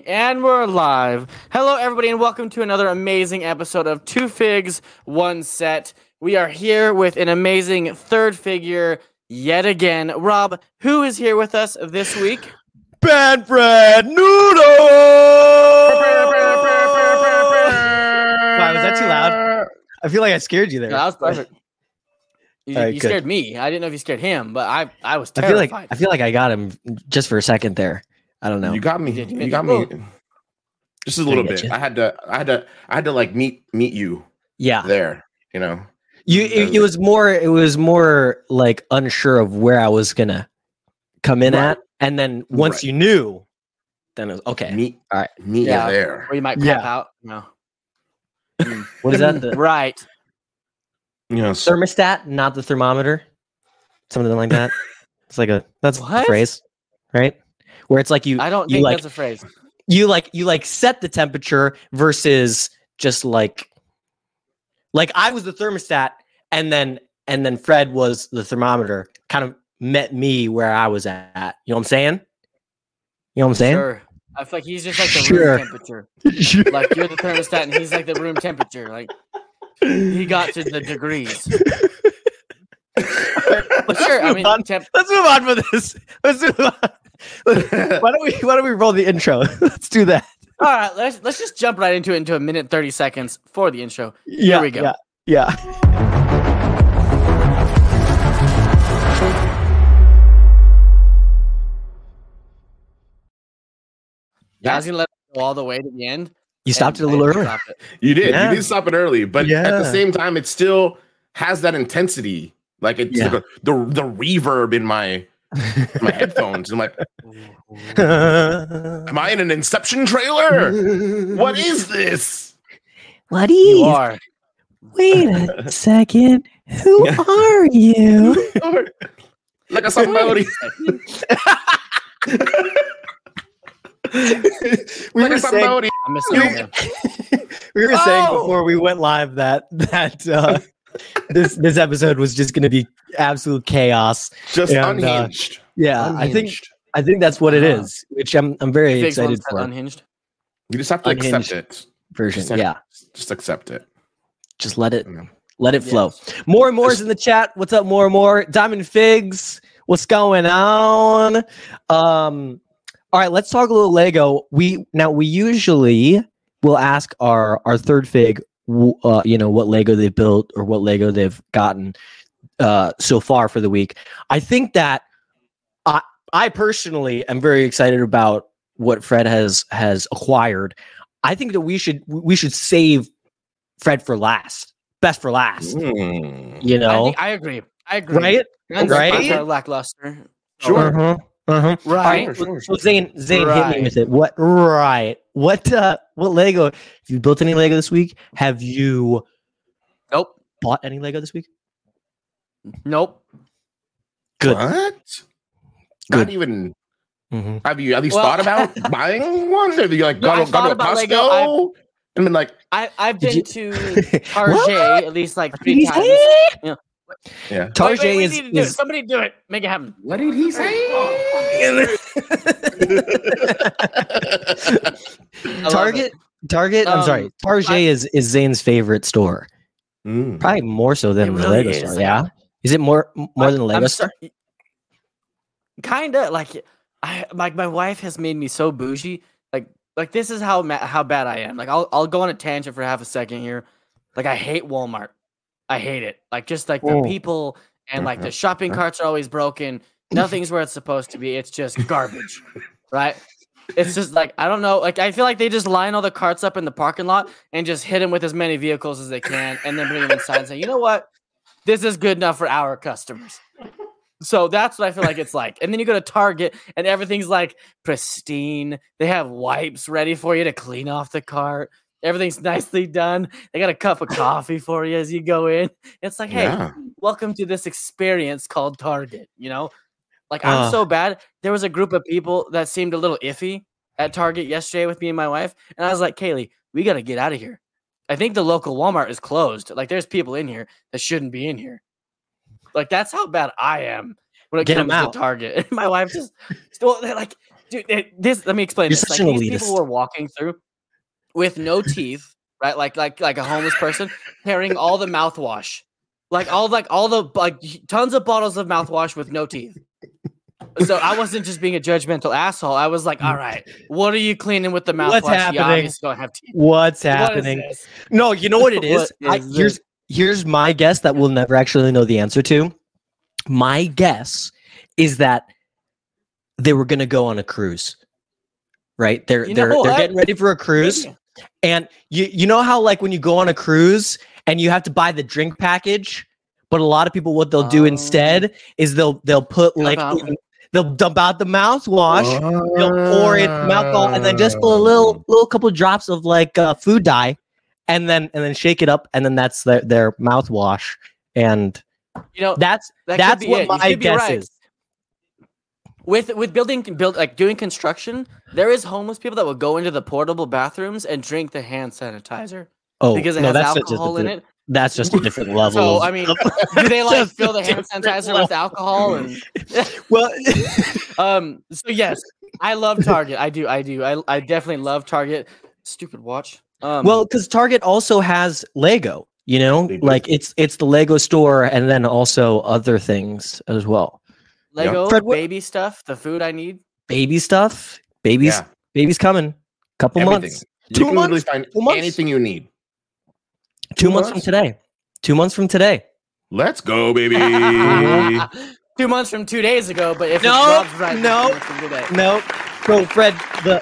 rolling and we're live. Hello, everybody, and welcome to another amazing episode of Two Figs, One Set. We are here with an amazing third figure yet again. Rob, who is here with us this week? Pan Fred Noodoh. Wow, was that too loud? I feel like I scared you there. That was perfect. You, All right, you scared me. I didn't know if you scared him, but I, I was terrified. I feel like I feel like I got him just for a second there. I don't know. You got me. You you You, got me. Oh. Just a little get bit. you. I had to. I had to. I had to like meet meet you yeah, there. You know. you. It, it was more. It was more like unsure of where I was gonna come in Right. at, and then once Right. you knew, then it was okay. Meet. All right. Meet Yeah. you there. or you might Yeah. pop out. No. What is that? The right. Yes. thermostat, not the thermometer. Something like that. It's like a that's the What? phrase, right? Where it's like you I don't you think like that's a phrase. you like you like set the temperature versus just like like I was the thermostat and then and then Fred was the thermometer kind of met me where I was at. You know what I'm saying? You know what I'm saying? Sure. I feel like he's just like the Sure. room temperature. Sure. Like you're the thermostat and he's like the room temperature. Like he got to the degrees. But sure, I mean, temp- Let's move on for this. Let's move on. why don't we why don't we roll the intro? Let's do that. all right, let's let's just jump right into it into a minute thirty seconds for the intro. Yeah, we go. Yeah. yeah. I was gonna let it go all the way to the end. You stopped it a little early. You did. Yeah. You did stop it early, but at the same time, it still has that intensity. Like it's Yeah. the, the the reverb in my my headphones. I'm like, am I in an Inception trailer? What is this? What are You are. Wait a second. Who are you? like a somebody. we like were a saying, somebody. I missed it. we were saying Oh! before we went live that that uh, this this episode was just going to be absolute chaos. Just And, uh, unhinged. Yeah, I think I think that's what it Uh-huh. which I'm I'm very excited for. unhinged. you just have to accept it. version. Just, Yeah, just accept it. just let it you know. let it flow. Yes. More and more is in the chat. What's up, more and more? Diamond Figs, what's going on? Um, all right, let's talk a little Lego. We now we usually will ask our our third fig, w- uh, you know, what Lego they've built or what Lego they've gotten uh, so far for the week. I think that I I personally am very excited about what Fred has has acquired. I think that we should we should save Fred for last, best for last. Mm. You I, know, think, I agree. I agree. right? Guns- Right? are lackluster. Sure. Uh-huh. Uh-huh. All Right. right. Sure, sure, So sure. Zane, Zane, hit me with it. What? Right. What? Uh, what Lego? Have you built any Lego this week? Have you Nope. bought any Lego this week? Nope. Good. What? Good. Not even. hmm Have you at least Well- thought about buying one? Have you like No, I gone, thought gone to about Costco Lego. and been like, I I've been you- to Target at least like three times. yeah. Wait, Target wait, we is, need to do it. is Somebody do it. Make it happen. What did he say? I love Target. Target. I'm sorry. Um, Target I- is is Zane's favorite store. Mm. Probably more so than It the really Lego is. store. Yeah. Is it more more I- than the Lego I'm store? so- Kinda like I like my wife has made me so bougie. Like like this is how ma- how bad I am. Like I'll I'll go on a tangent for half a second here. Like I hate Walmart. I hate it. Like just like the people and like the Mhm. shopping Mhm. carts are always broken. Nothing's where it's supposed to be. It's just garbage. right? It's just like I don't know. Like I feel like they just line all the carts up in the parking lot and just hit them with as many vehicles as they can, and then bring them inside and say, you know what, this is good enough for our customers. So that's what I feel like it's like. And then you go to Target and everything's like pristine. They have wipes ready for you to clean off the cart. Everything's nicely done. They got a cup of coffee for you as you go in. It's like, hey, Yeah. welcome to this experience called Target. You know, like I'm Uh. so bad. There was a group of people that seemed a little iffy at Target yesterday with me and my wife, and I was like, Kaylee, we got to get out of here. I think the local Walmart is closed. Like, there's people in here that shouldn't be in here. Like, that's how bad I am when it Get comes out. to Target. My wife just still like, Dude, this let me explain You're this. Like, these elitist. people were walking through with no teeth, right? Like like like a homeless person carrying all the mouthwash. Like all like all the like tons of bottles of mouthwash with no teeth. So I wasn't just being a judgmental asshole. I was like, mm. all right, what are you cleaning with the mouthwash? What's happening? don't have teeth. What's What is happening? No, you know what it is. What I, here's here's my guess that we'll never actually know the answer to. My guess is that they were gonna go on a cruise. Right? They're You know they're they're getting ready for a cruise. Maybe. And you you know how like when you go on a cruise and you have to buy the drink package, but a lot of people what they'll do Oh. instead is they'll they'll put like they'll dump out the mouthwash, they'll pour it alcohol, and then just put a little little couple drops of like uh, food dye, and then and then shake it up, and then that's their their mouthwash, and You know, that's that that's what it. My guess right. is. With with building build like doing construction, there is homeless people that will go into the portable bathrooms and drink the hand sanitizer Oh, because it no, has alcohol in it. That's just a different level. So of- I mean, do they like Just fill the hand sanitizer level. with alcohol and well, um? So yes, I love Target. I do. I do. I I definitely love Target. Stupid watch. Um, well, because Target also has Lego. You know, like it's it's the Lego store, and then also other things as well. Lego Fred, what- baby stuff, the food I need. Baby stuff, babies, Yeah, baby's coming. Couple everything. months. You Two can literally months? find Two months? anything you need. Two, Two months from today. Two months from today. Let's go, baby. two months from two days ago, but if No, it's Rob's right, it's no, two from today. No. So Fred, the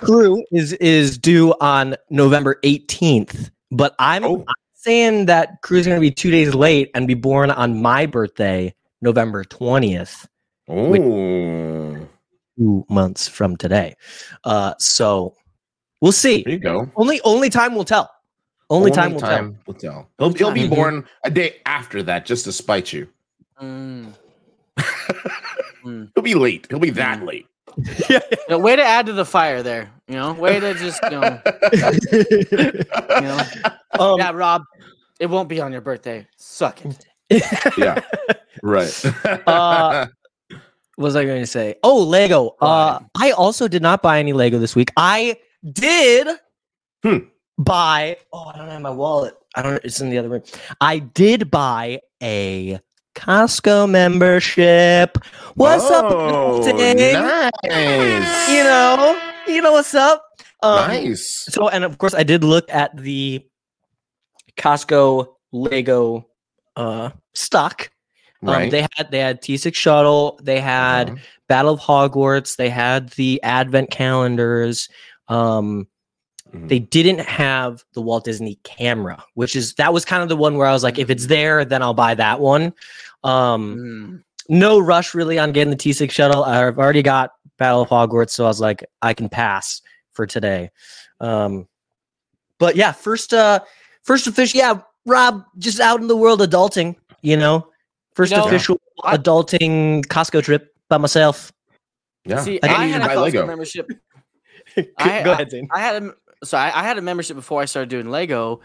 crew is is due on November 18th, but I'm, Oh. I'm saying that crew's gonna be two days late and be born on my birthday, November 20th, Two months from today. Uh so we'll see. there you go. Only only time will tell. Only, time will tell. will tell. He'll, he'll be Mhm. born a day after that just to spite you. Mm. Mm. He'll be late. He'll be that Mm. late. yeah. You way to add to the fire there. You know, way to just you know, you know. um, yeah, Rob, it won't be on your birthday. Suck it. yeah. Right. Uh, what was I going to say? Oh, Lego. Uh, I also did not buy any Lego this week. I did Hmm. buy. Oh, I don't have my wallet. I don't. It's in the other room. I did buy a Costco membership. What's oh, up, Ding? Nice. You know, you know what's up. Um, nice. So, and of course, I did look at the Costco Lego uh, stock. Um, They had they had T6 shuttle. They had Uh-huh. Battle of Hogwarts. They had the Advent calendars. Um, Mhm. they didn't have the Walt Disney camera, which is that was kind of the one where I was like, if it's there, then I'll buy that one. Um, Mm. no rush really on getting the T6 shuttle. I've already got Battle of Hogwarts, so I was like, I can pass for today. Um, but yeah, first uh first official yeah, Rob just out in the world adulting, you know. First You know, official I- adulting Costco trip by myself. yeah. See, I I, didn't had even a buy Costco Lego. membership. Go I- ahead, Zane. I had a so I, I had a membership before I started doing Lego,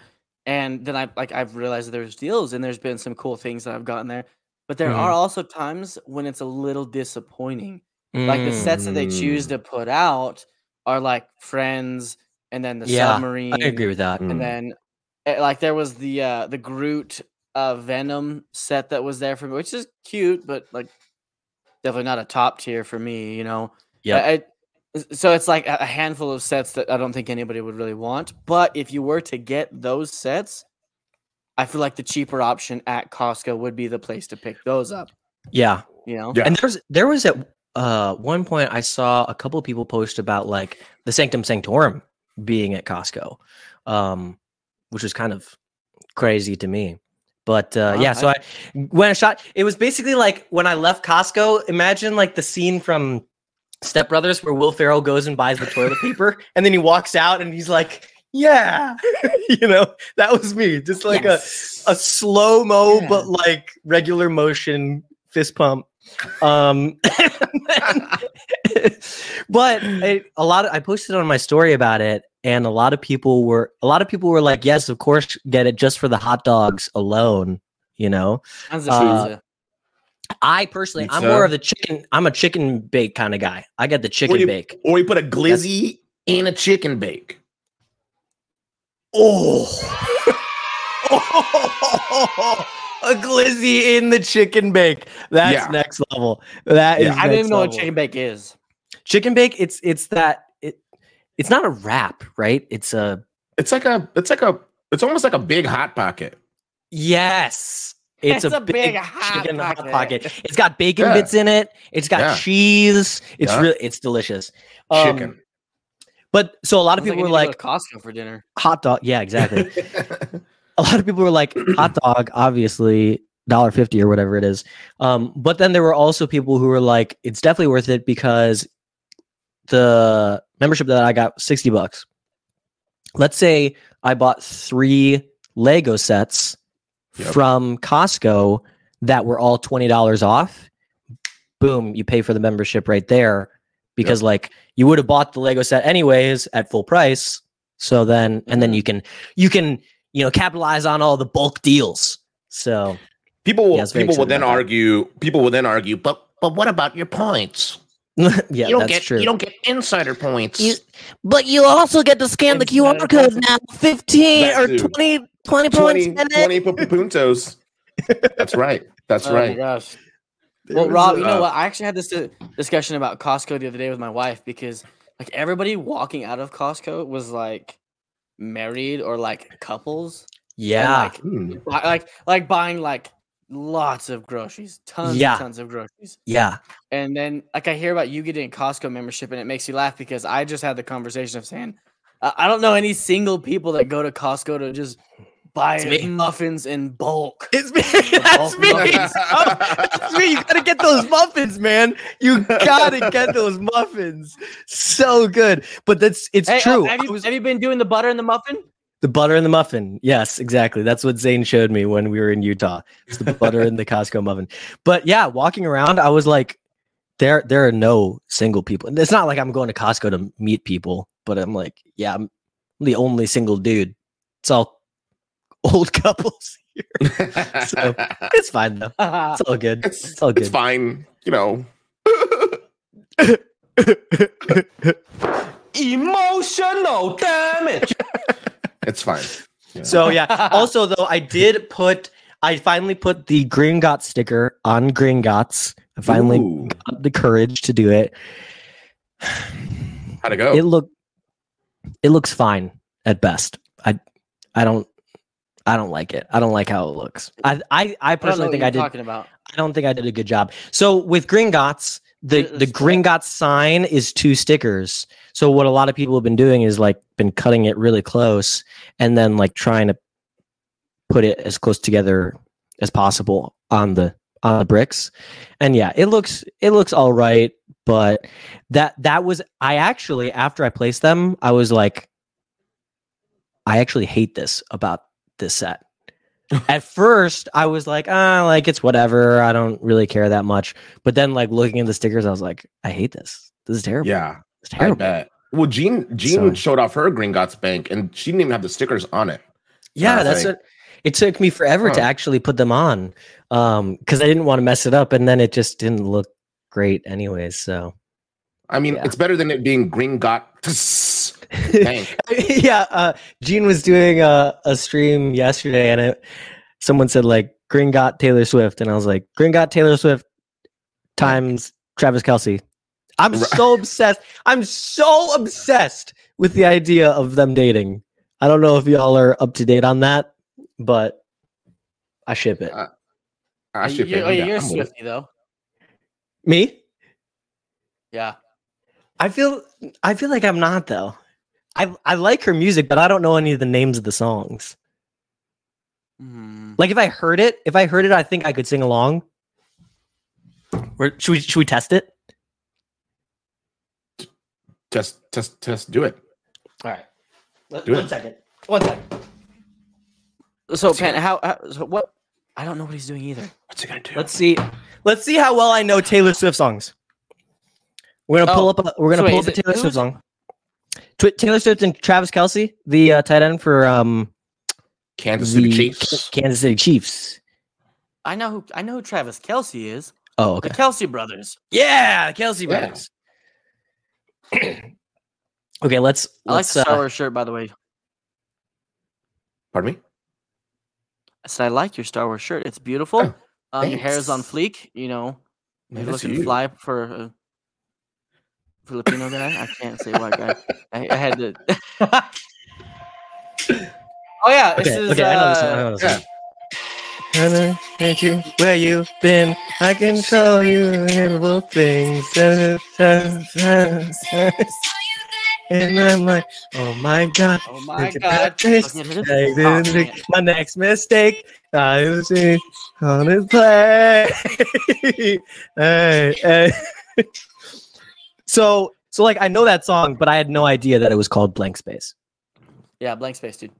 and then I like I've realized that there's deals and there's been some cool things that I've gotten there. But there Mhm. are also times when it's a little disappointing. Like the sets that they choose Mm. to put out are like Friends, and then the Yeah, submarine, I agree with that. Mm. and then eh, like there was the uh the Groot uh Venom set that was there for me, which is cute, but like definitely not a top tier for me, you know. Yeah. I, I- so it's like a a handful of sets that I don't think anybody would really want. But if you were to get those sets, I feel like the cheaper option at Costco would be the place to pick those up. Yeah. You know, Yeah. And there's there was at uh one point I saw a couple of people post about like the Sanctum Sanctorum being at Costco, um, which was kind of crazy to me. But uh, Wow, yeah, so I- I when I shot, it was basically like when I left Costco. Imagine like the scene from Step Brothers where Will Ferrell goes and buys the toilet paper, and then he walks out and he's like, "Yeah," you know, that was me, just like a a slow mo Yeah. but like regular motion fist pump. Um but it, a lot of, i posted on my story about it and a lot of people were a lot of people were like yes of course get it just for the hot dogs alone you know Uh. I personally, I'm more of the chicken. I'm a chicken bake kind of guy. I get the chicken you- bake. Or you put a glizzy in a chicken bake. Oh. a glizzy in the chicken bake. That's Yeah. next level. That is. Yeah. I don't even know what chicken bake is. chicken bake. It's it's that it. It's not a wrap, right? It's a It's like a. It's like a. It's almost like a big hot pocket. yes. It's, It's a, a big, big hot chicken hot pocket. pocket. It's got bacon Yeah. bits in it. It's got Yeah. cheese. It's Yeah. really it's delicious. Um, Chicken. But so a lot of Sounds people were like to go to Costco for dinner. hot dog. Yeah, exactly. a lot of people were like hot dog obviously dollar 50 or whatever it is um but then there were also people who were like it's definitely worth it because the membership that i got 60 bucks let's say i bought three lego sets Yep. from costco that were all $20 off boom you pay for the membership right there because like you would have bought the lego set anyways at full price so then and then mm-hmm. you can you can you know capitalize on all the bulk deals so people will. Yeah, people will then argue. People will then argue. But but what about your points? yeah you don't that's get. true You don't get insider points. You- but you also get to scan the qr better code now 15 or too. 20 20 points 20, in it. 20 puntos. That's right. That's oh my right. gosh. There Well, Rob, a- you know what? I actually had this discussion about Costco the other day with my wife because like everybody walking out of Costco was like married or like couples. and, yeah like, Hmm. buy- like like buying like lots of groceries, tons Yeah. tons of groceries. yeah And then like I hear about you getting a Costco membership and it makes you laugh because I just had the conversation of saying uh, I don't know any single people that go to Costco to just buy muffins in bulk. it's me that's bulk me muffins. that's me you gotta get those muffins man you gotta get those muffins so good but that's it's Hey, uh, true have you was- have you been doing the butter in the muffin? The butter and the muffin. Yes, exactly. That's what Zane showed me when we were in Utah. It's the butter and the Costco muffin. But yeah, walking around, I was like, there, there are no single people. And It's not like I'm going to Costco to meet people, but I'm like, yeah, I'm the only single dude. It's all old couples here. So- It's fine though. It's all good. it's, It's all good. it's fine. You know. Emotional damage. It's fine. Yeah. So yeah. Also though, I did put I finally put the Gringotts sticker on Gringotts. I finally Ooh, got the courage to do it. how'd it go? It look it looks fine at best. I I don't I don't like it. I don't like how it looks. I I, I I don't know personally what think I did talking about. I don't think I did a good job. So with Gringotts, the the? Gringotts sign is two stickers. So what a lot of people have been doing is like been cutting it really close and then like trying to put it as close together as possible on the on the bricks. And yeah, it looks it looks all right, but that that was I actually after I placed them, I was like I actually hate this about this set. At first, I was like, ah, like it's whatever. I don't really care that much. But then, like looking at the stickers, I was like, I hate this. This is terrible. yeah, it's I terrible. bet. Well, Jean Jean So- showed off her Green Gringotts bank, and she didn't even have the stickers on it. Yeah, that's think. what. It took me forever to actually put them on, um, because I didn't want to mess it up, and then it just didn't look great, anyways. So, I mean, Yeah. it's better than it being Gringotts bank. yeah, uh, Gene was doing a, a stream yesterday, and it, someone said like Green got Taylor Swift, and I was like Green got Taylor Swift times Travis Kelce. I'm Right. so obsessed. I'm so obsessed with the idea of them dating. I don't know if y'all are up to date on that, but I ship it. Uh, I ship you're, pay. oh, Yeah, you're I'm with it. Swifty though. Me? Yeah. I feel I feel like I'm not though. I I like her music, but I don't know any of the names of the songs. Hmm. Like if I heard it, if I heard it, I think I could sing along. Where should we should we test it? Just, just, just do it. All right. Let, Do one it. second. One second. So, Pen, how, how? So what? I don't know what he's doing either. What's he gonna do? Let's see. Let's see how well I know Taylor Swift songs. We're gonna pull Oh, up. A, we're gonna so wait, pull is up a Taylor Swift song. Tw- Taylor Swift and Travis Kelce, the uh, tight end for um Kansas City the Chiefs. Kansas City Chiefs. I know who I know who Travis Kelce is. Oh, The. Kelce brothers. Yeah, the Kelce Yeah. brothers. okay, let's I like let's the Star uh, Wars shirt, by the way. Pardon me. I said I like your Star Wars shirt. It's beautiful. Oh, um, your hair is on fleek. You know, Yeah, you're that's looking you. fly for a Filipino guy. I can't say white guy. I, I had to. oh yeah, this Okay, is. okay, I know this uh, one. I know this yeah. one. Wanna thank you where you've been. I can show you incredible things. And I'm like, oh my god. Oh my god! that face. Look at it. I Oh, my next mistake. I was on his play. hey, hey. so, so like I know that song, but I had no idea that it was called Blank Space. Yeah, blank space, dude.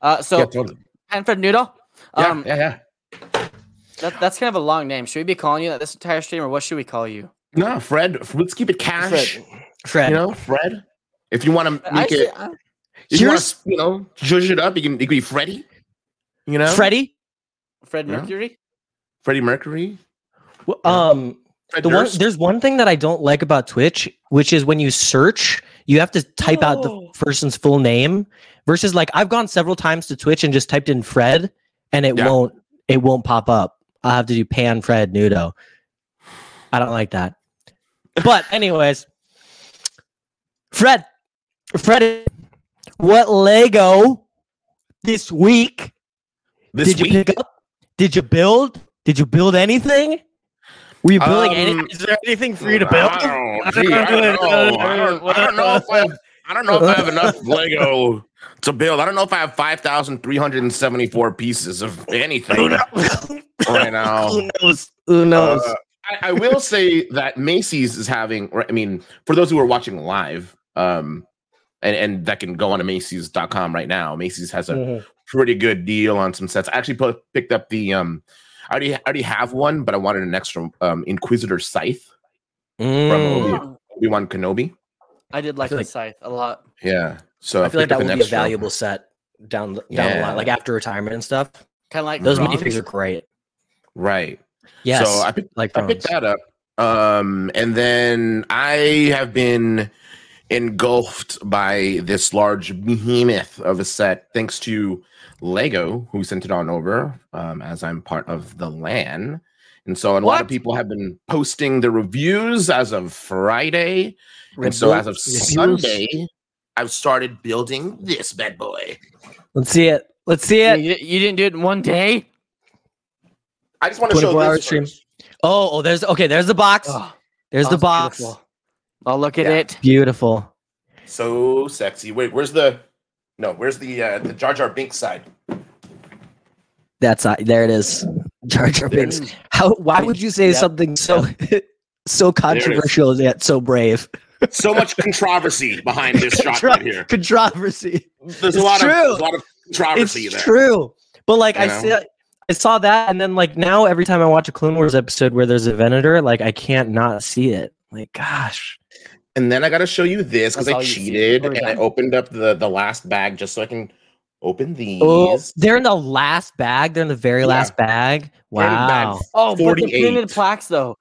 Uh, so yeah, totally. Panfred Noodle. Yeah, Um, yeah, yeah. that, that's kind of a long name. Should we be calling you that this entire stream, or what should we call you? No, Fred. Let's keep it cash. Fred. Fred. You know, Fred. If you want to make see- it, I- if you want to, you know, zhuzh it up, you can. It could be Freddie. You know, Freddie. Fred Yeah. Mercury. Freddie Mercury. w- Um, Fred the one there's one thing that I don't like about Twitch, which is when you search, you have to type out the Oh. person's full name. Versus, like I've gone several times to Twitch and just typed in Fred, and it Yeah. won't it won't pop up. I'll have to do Pan Fred Noodoh. I don't like that. But anyways, Fred, Fred, what Lego this week this did you week. pick up? Did you build? Did you build anything? Were you building any? Um, Is there anything for you to build? I don't, gee, I don't know. I don't, know if I have, I don't know if I have enough Lego to build. I don't know if I have five thousand three hundred and seventy-four pieces of anything right now. Who knows? Who knows? Uh, I, I will say that Macy's is having. I mean, for those who are watching live, um, and, and that can go on to Macy's.com right now. Macy's has a Mhm. pretty good deal on some sets. I actually put, picked up the. Um, I already I already have one, but I wanted an extra um, Inquisitor scythe from Mm. Obi Obi Wan Kenobi. I did like feel the like- scythe a lot. Yeah, so I feel like that would an be a valuable set down the, down the line, like after retirement and stuff. Kind of like Those bronze. minifigs are great. Right. Yes, So I picked like I picked that up. Um, and then I have been engulfed by this large behemoth of a set, thanks to Lego, who sent it on over, um, as I'm part of the LAN. And so a lot of people have been posting the reviews as of Friday. And so as of Sunday, I've started building this bad boy. let's see it. Let's see it. di- you didn't do it in one day. I just want to show 24 hour this stream. Oh, oh, there's okay. There's the box. Oh, there's the box. beautiful. Oh, look at Yeah. it. Beautiful. So sexy. Wait, where's the no? Where's the uh, the Jar Jar Binks side? That's uh, there. It is. Jar Jar There Binks. is. How? Why would you say Yep. something so so controversial yet so brave? So much controversy behind this shot right here. Controversy. There's It's a lot true. of there's a lot of It's controversy there. true. But like You I know? saw, I saw that, and then like now every time I watch a Clone Wars episode where there's a Venator, like I can't not see it. Like, gosh. And then I got to show you this because I all you see. cheated What are we and I opened up the the last bag just so I can open these. Oh, they're in the last bag. They're in the very Yeah. last bag. Printed bag Wow. Oh, but the printed plaques though.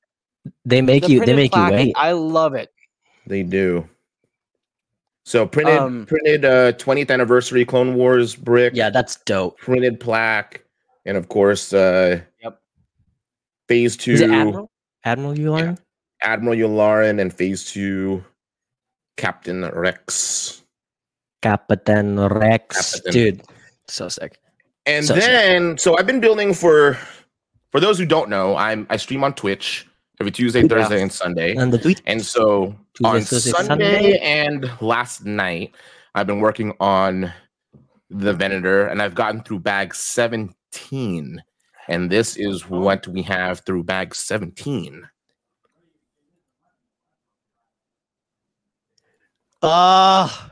They make The you. They printed make you wait. I love it. They do. So printed Um, printed uh 20th anniversary Clone Wars brick. Yeah, that's dope. Printed plaque, and of course, uh Yep. Phase two. Is it Admiral? Admiral Yularen? Admiral Yularen and Phase Two, Captain Rex. Captain Rex. Capitan. Dude, so sick. And So sick. then, so I've been building for, for those who don't know, I'm I stream on Twitch every Tuesday, Yeah. Thursday, and Sunday. And the tweet. And so Tuesday, on Thursday, Sunday, Sunday. and last night, I've been working on the Venator, and I've gotten through bag 17. And this is what we have through bag 17. Oh, Right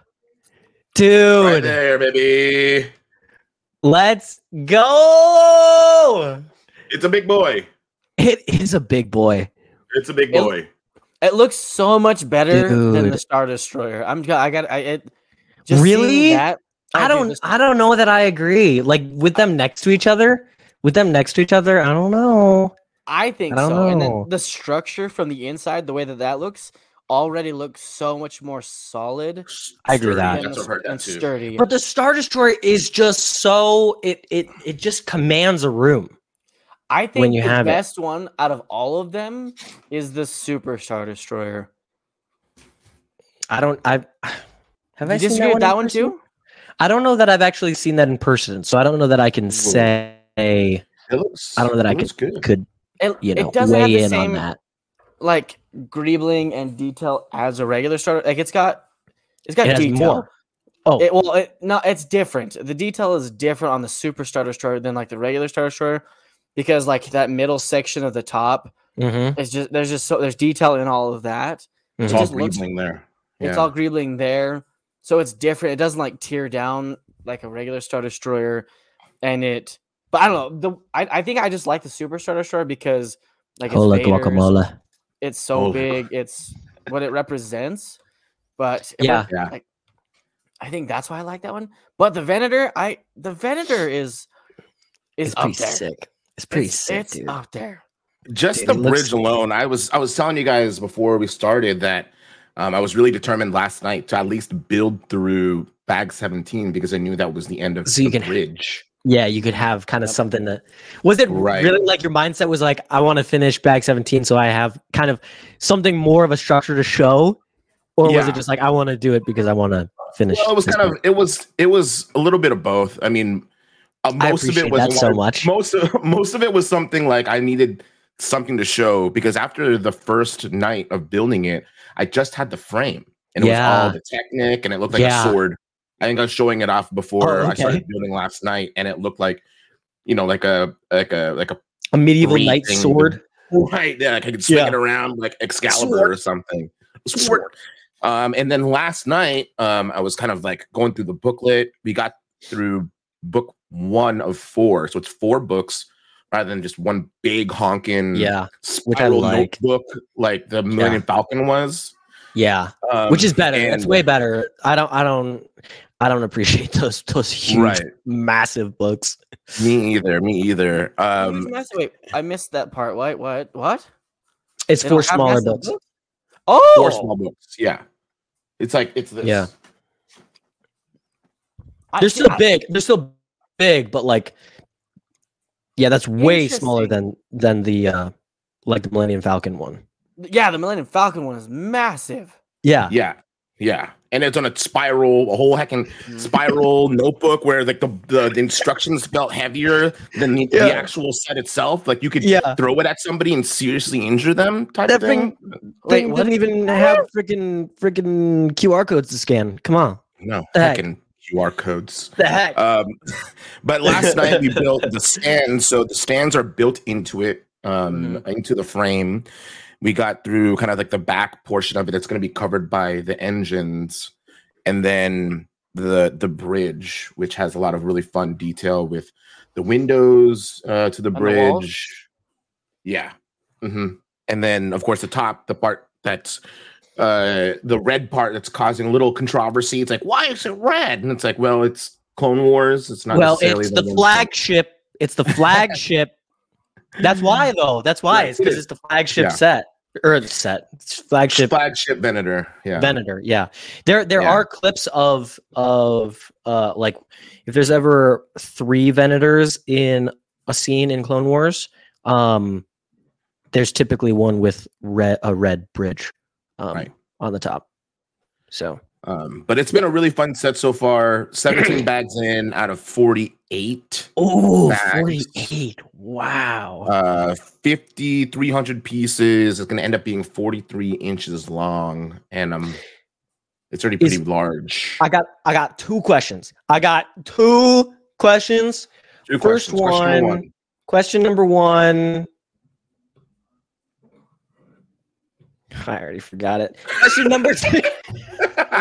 dude. there, baby. Let's go. It's a big boy. It is a big boy. It's a big boy. It looks so much better than the Star Destroyer. I'm. I got. I it. Just Really? That, I oh, don't I don't know that I agree. Like with them next to each other, with them next to each other, I don't know. I think I don't so. And then the structure from the inside, the way that that looks, already looks so much more solid I agree with that. and, That's what I've heard that and too. sturdy. But the Star Destroyer is just so it it it just commands a room. I think when you the have it. best one out of all of them is the Super Star Destroyer. I don't I have I you seen disagree with in that one person? too? I don't know that I've actually seen that in person, so I don't know that I can say It looks. I don't know that I looks good. could It, you know it doesn't have weigh the in same on that. Like greebling and detail as a regular starter. Like it's got it's got It detail. more. Oh, It, well, it, no, it's different. The detail is different on the Super Star Destroyer than like the regular Star Destroyer because like that middle section of the top mm-hmm, is just there's just so there's detail in all of that. It's It all just looks- greebling there. It's all greebling there, so it's different. It doesn't like tear down like a regular Star Destroyer, and it. But I don't know. The I, I think I just like the Super Star Destroyer because like it's Hola Vader's, guacamole. It's so Hola. big. It's what it represents. But Yeah. I- Yeah. like, I think that's why I like that one. But the Venator, I the Venator is is It's up pretty there. sick. It's pretty it's, sick, it's dude. up there. just Dude, the it looks- bridge alone i was i was telling you guys before we started that um, i was really determined last night to at least build through bag 17 because i knew that was the end of So the you can- bridge Yeah, you could have kind of something that was it Right. really like your mindset was like, I want to finish bag 17, so I have kind of something more of a structure to show? Or was it just like I want to do it because I want to finish? well it was kind book? of it was it was a little bit of both i mean uh, I most of it was that so much. most of most of it was something like i needed something to show because after the first night of building it i just had the frame and it was all the technic and it looked like Yeah. a sword i think i was showing it off before Oh, i started building last night and it looked like you know like a like a like a a medieval knight thing. sword. right yeah like i could swing Yeah. it around like excalibur Sword. or something sword. um and then last night um i was kind of like going through the booklet we got through book one of four so it's four books rather than just one big honking Yeah, spiral like. notebook like the Millennium Falcon was yeah, um, which is better. And- way better. I don't, I don't, I don't appreciate those those huge, right massive books. me either me either um Wait, I missed that part. What? What? What? It's They four smaller massive books. Oh, four small books yeah it's like it's this Yeah. I- They're still I- big. They're still big, but like, yeah, that's way smaller than than the uh like the Millennium Falcon one. Yeah, the Millennium Falcon one is massive. Yeah, yeah yeah and it's on a spiral a whole hecking Mm-hmm. spiral notebook where like the, the the instructions felt heavier than the, Yeah. the actual set itself like you could yeah. throw it at somebody and seriously injure them type That of thing Wait, Thing didn't even have freaking freaking QR codes to scan. Come on, no The heck? heckin' qr codes the heck? um but last night we built the stands so the stands are built into it um into the frame we got through kind of like the back portion of it it's going to be covered by the engines and then the the bridge which has a lot of really fun detail with the windows uh to the And the bridge yeah hmm and then of course the top the part that's uh the red part that's causing a little controversy it's like why is it red and it's like well it's clone wars it's not well, necessarily it's the thing. flagship. It's the flagship. That's why, though. That's why. Right, it's because is. it's the flagship Yeah. set or the set. It's flagship flagship venator yeah Venator, yeah. There there Yeah. are clips of of uh like if there's ever three Venators in a scene in Clone Wars, um there's typically one with red a red bridge um Right. on the top. So um but it's been a really fun set so far 17 bags in out of 48 Oh, Bags. 48. Wow. uh 5300 pieces it's going to end up being 43 inches long and um it's already Is- pretty large I got I got two questions. I got two questions. Two first questions. Question one- Question number one. I already forgot it. Question number two.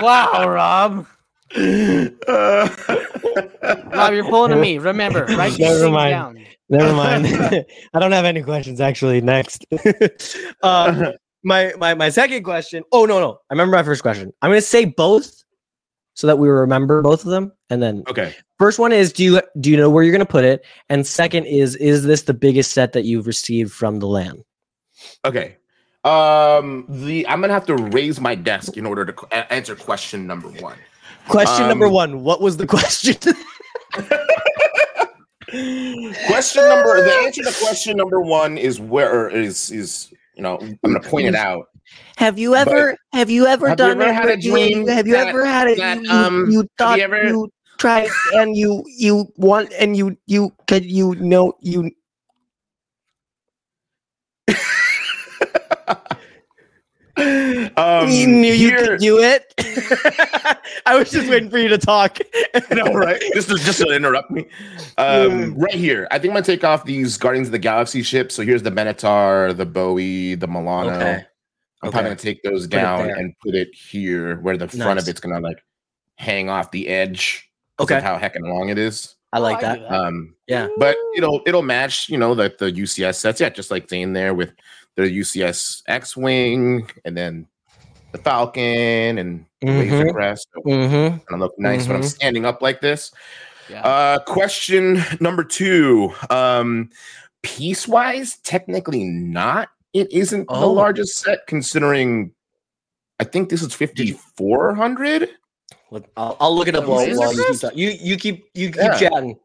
Wow, Rob. Uh, Rob, you're pulling to me. Remember, write these Never mind. down. Never mind. I don't have any questions actually. Next. um, my my my second question. Oh no no. I remember my first question. I'm gonna say both so that we remember both of them. And then Okay. first one is do you do you know where you're gonna put it? And second is is this the biggest set that you've received from the LAN? Okay. Um, the I'm gonna have to raise my desk in order to qu- answer question number one. Question number Um, one. What was the question? Question number the answer to question number one is where is is you know I'm gonna point it out. have you ever have you ever Have you done ever it had a you- have you that- ever had it that, you, um, you thought you you, tried and you you want and you you could you know you um, you knew you could do it. I was just waiting for you to talk. no, right? Just to, just to interrupt me. Um, right here. I think I'm gonna take off these Guardians of the Galaxy ships. So here's the Benatar, the Bowie, the Milano. Okay. I'm Okay. probably gonna take those it down and put it here where the front Nice. of it's gonna like hang off the edge. Okay. Of how heckin' long it is. I like that. Um, Yeah. but it'll it'll match, you know, like the UCS sets. Yeah, just like Zane there with the UCS X-wing and then the Falcon and the Razor Mhm. Crest. So Mm-hmm. gonna look nice when I'm standing up like this. Yeah. Uh, question number two. Um, piece wise, technically not. It isn't the Oh. largest set considering. I think this is fifty four hundred. I'll, I'll look it up while, while you keep talking. You you keep you keep Yeah. chatting.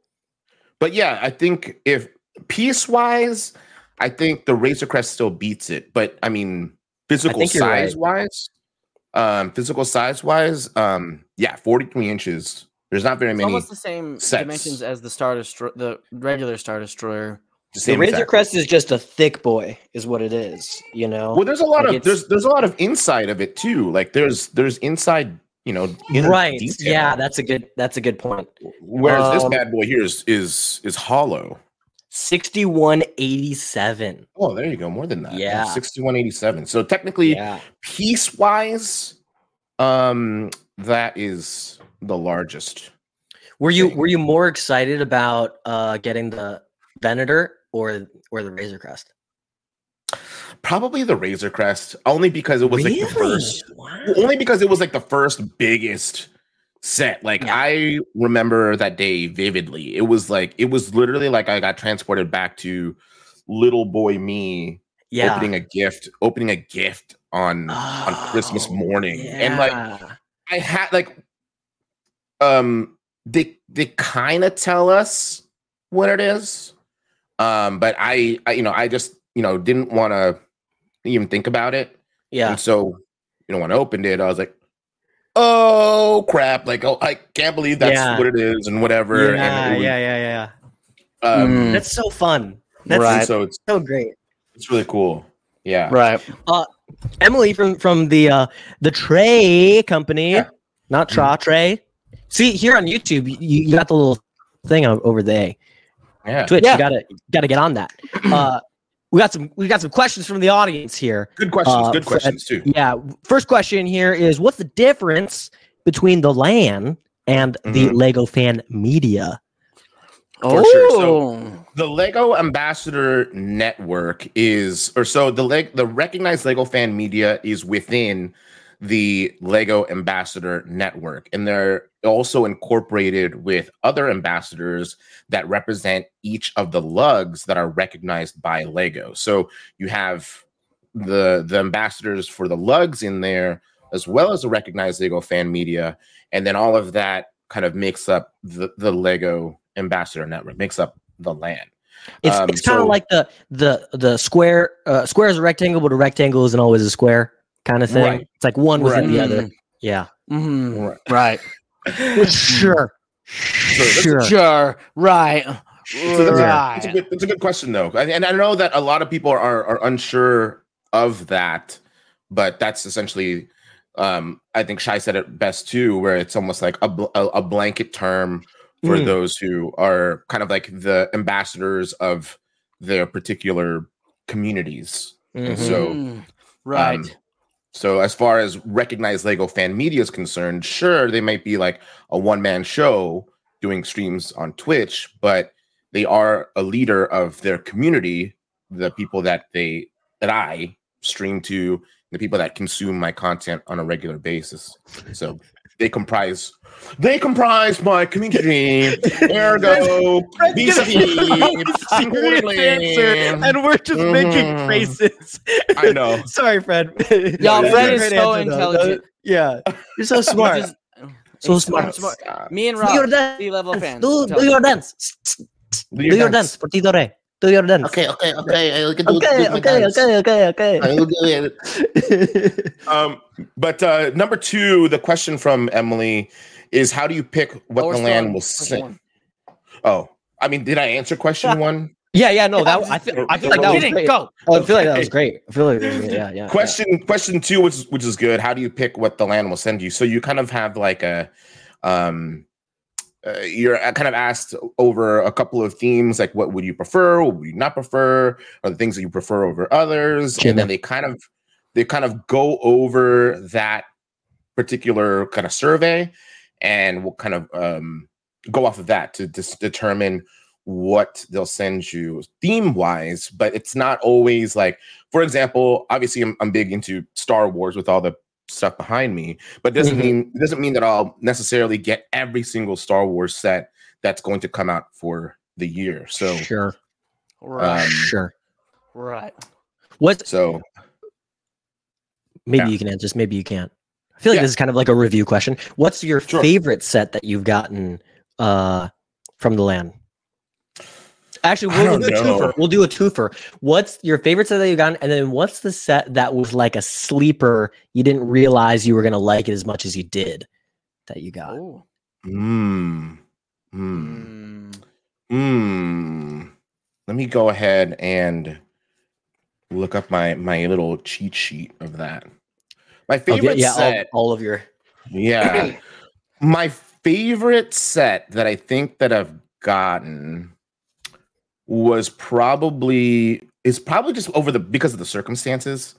But yeah, I think if piece wise, I think the Razor Crest still beats it. But I mean, physical think you're right. size wise, um, physical size wise, um, yeah, forty three inches. There's not very it's many. almost the same sets. dimensions as the Star Destroyer, the regular Star Destroyer. the The Razor exact- Crest is just a thick boy, is what it is. You know. Well, there's a lot Like of there's there's a lot of inside of it too. Like there's there's inside, you know, right. detail. Yeah, that's a good that's a good point. Whereas this um, bad boy here is is is hollow. Sixty-one eighty-seven. Oh, there you go, more than that. Yeah. sixty one eighty seven. So technically, Yeah. piece wise, um, that is the largest. Were you thing. were you more excited about uh getting the Venator or or the Razor Crest? Probably the Razor Crest, only because it was like the first. Wow. Only because it was like the first biggest set. Like Yeah. I remember that day vividly. It was like it was literally like I got transported back to little boy me Yeah. opening a gift, opening a gift on on Christmas Oh, morning. And like. I had like um they they kind of tell us what it is. Um but I, I you know, I just, you know, didn't want to even think about it. yeah. And so, you know, when I opened it, I was like, "Oh crap! Like, oh, I can't believe that's Yeah. what it is, and whatever." Yeah, and it was, yeah, yeah, yeah. Um, Mm. That's so fun. That's Right. So it's so great. it's really cool. Yeah. Right. Emily from from the uh the Tray company, Yeah. not Tra Tray. See here on YouTube, you, you got the little thing over the A. Yeah. Twitch, Yeah. you gotta gotta get on that. Uh, we got some we got some questions from the audience here. Good questions. Uh, good questions too. Yeah, first question here is what's the difference between the LAN and the Mhm. Lego fan media? For sure. So- Oh. The Lego Ambassador Network is, or so the leg, the recognized Lego fan media is within the Lego Ambassador Network, and they're also incorporated with other ambassadors that represent each of the lugs that are recognized by Lego. So you have the the ambassadors for the lugs in there, as well as the recognized Lego fan media, and then all of that kind of makes up the the Lego Ambassador Network, makes up the LAN. It's Um, it's kind of so- like the the the square uh, square is a rectangle, but a rectangle isn't always a square kind of thing. Right. It's like one within Right. the other. Yeah, Mhm. Right. Right. Sure, that's sure. Sure. Right. So that's, a, right. that's, a good, that's a good question, though. And, and I know that a lot of people are, are unsure of that, but that's essentially, um, I think Shai said it best too, where it's almost like a, bl- a, a blanket term for Mm. those who are kind of like the ambassadors of their particular communities. Mhm. So, right. Um, so as far as recognized Lego fan media is concerned, sure, they might be like a one man show doing streams on Twitch, but they are a leader of their community, the people that they that I stream to, the people that consume my content on a regular basis. So they comprise they comprise my community. Ergo, vis-a-vis, and we're just making Mhm. faces. I know. Sorry, Fred. Y'all, Yeah, Fred yeah. is so answer, though. intelligent. Yeah, you're so smart. Just- So he's smart. Me and Do your Rob, dance. sea level fans. Do, do intelligent. your dance. Do your dance. Portito Re. Do your dance. Okay, okay, okay. I can do, okay, do my okay, dance. okay, okay, okay. I will do it. Um, but uh, number two, the question from Emily is how do you pick what Lower the LAN strong, will first sing? one. Oh, I mean, did I answer question one? yeah, yeah, no, that I feel, I feel like that We was didn't great. go. Oh, I feel like that was great. I feel like yeah, yeah. question question two, which is which is good. How do you pick what the LAN will send you? So you kind of have like a um uh, you're uh, kind of asked over a couple of themes like what would you prefer what would you not prefer or the things that you prefer over others and then they kind of they kind of go over that particular kind of survey and we'll kind of um, go off of that to dis- determine what they'll send you theme wise but it's not always like for example obviously i'm, I'm big into star wars with all the stuff behind me but doesn't Mhm. mean it doesn't mean that i'll necessarily get every single star wars set that's going to come out for the year so sure, Right. um, sure. right. What? so Maybe yeah. you can answer this. Maybe you can't. I feel like Yeah. this is kind of like a review question. What's your Sure. favorite set that you've gotten uh, from the LAN? Actually, we'll don't do a know. twofer. We'll do a twofer. What's your favorite set that you've gotten, and then what's the set that was like a sleeper? You didn't realize you were gonna like it as much as you did that you got. Oh. mm, mm, Mm. mm. let me go ahead and look up my my little cheat sheet of that my favorite yeah, all, set all of your. Yeah. My favorite set that I think that I've gotten was probably is probably just over the because of the circumstances.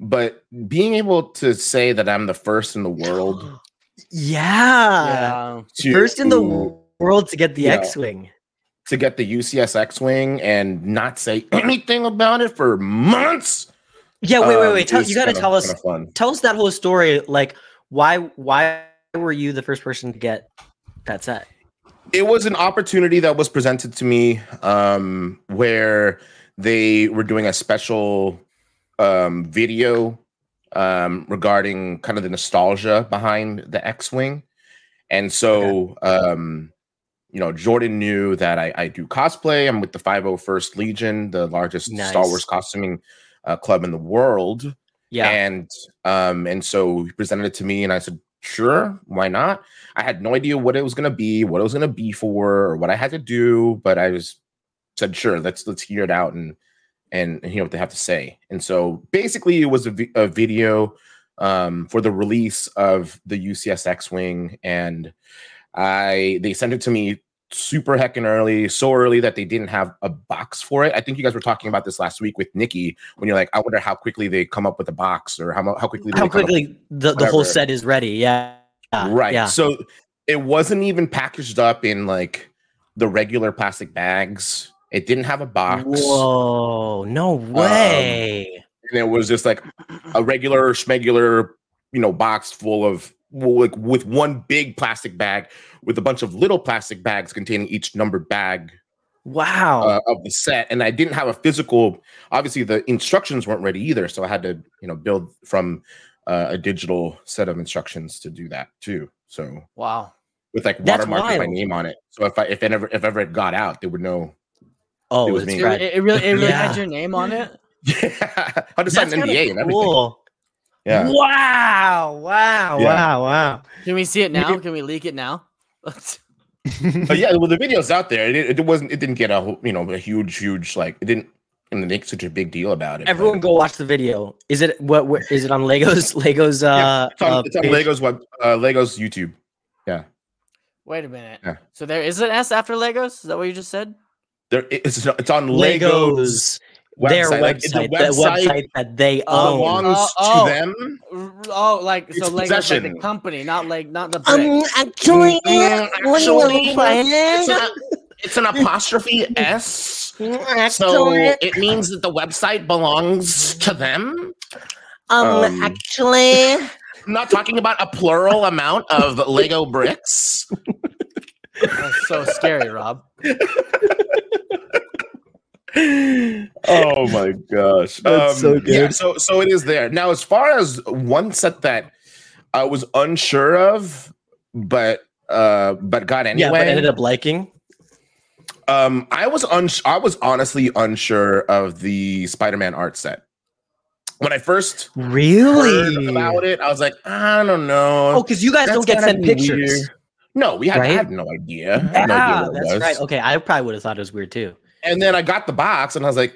But being able to say that I'm the first in the world Yeah. Yeah. to First in the world to get the Yeah. X-wing. to get the UCS X-wing and not say anything about it for months. Yeah. Wait, wait, um, wait. Tell, is you got to kinda- tell us. fun. Tell us that whole story. Like, why? Why were you the first person to get that set? It was an opportunity that was presented to me um, where they were doing a special um, video um, regarding kind of the nostalgia behind the X-wing, and so um, you know Jordan knew that I, I do cosplay. I'm with the 501st Legion, the largest Star Wars costuming uh, club in the world. Yeah. And um, and so he presented it to me, and I said, sure, why not? I had no idea what it was gonna be, what it was gonna be for, or what I had to do, but I just said, sure, let's let's hear it out and and, and hear what they have to say. And so basically, it was a, vi- a video um, for the release of the UCS X-wing, and I they sent it to me super heckin' early, so early that they didn't have a box for it. I think you guys were talking about this last week with Nikki when you're like, I wonder how quickly they come up with a box or how how quickly How they come up quickly the, the whole set is ready? Yeah. Right Yeah. so it wasn't even packaged up in like the regular plastic bags it didn't have a box Whoa! No um, way. and it was just like a regular schmegular you know box full of like with one big plastic bag with a bunch of little plastic bags containing each numbered bag wow. uh, of the set and i didn't have a physical obviously the instructions weren't ready either so i had to you know build from uh, a digital set of instructions to do that too so Wow. with like That's watermark my name on it. So if I if it ever if ever it got out, they would know. oh, it was me. It, it really, it really Yeah. had your name on it. Yeah, I had to sign That's an kinda NDA and everything. Cool. Yeah, Wow! Wow! Yeah. Wow! Wow! Can we see it now? Can we leak it now? but yeah. Well, the video's out there. It, it wasn't. It didn't get a you know a huge huge like. It didn't and make such a big deal about it. but Everyone, go watch the video. Is it what? what is it on Legos? Legos. Uh, It's on, uh, it's on? Legos web. Uh, Legos YouTube. Yeah. Wait a minute. Yeah. So there is an S after Legos? Is that what you just said? There, it's it's on Legos. Legos. Their website. Like, website, the the website website that they own. belongs Oh, oh. to them. R- Oh, like so It's Legos like possession. the company, not like not the Um, actually, Mm, what do you want actually. It's, a, it's an apostrophe S. So it means that the website belongs to them. um, um, actually, not talking about a plural amount of Lego bricks. That's so scary, Rob. oh my gosh. That's so Yeah, so so it is there. Now, as far as one set that I was unsure of, but uh but got Yeah, but anyway. ended up liking. um I was uns- I was honestly unsure of the Spider-Man art set. When I first heard Really? about it, I was like, I don't know. Oh, because you guys That's don't get sent be pictures. weird. No, we had, Right? no idea. I had no idea Yeah, what it that's was. right. Okay, I probably would have thought it was weird too. And then I got the box and I was like,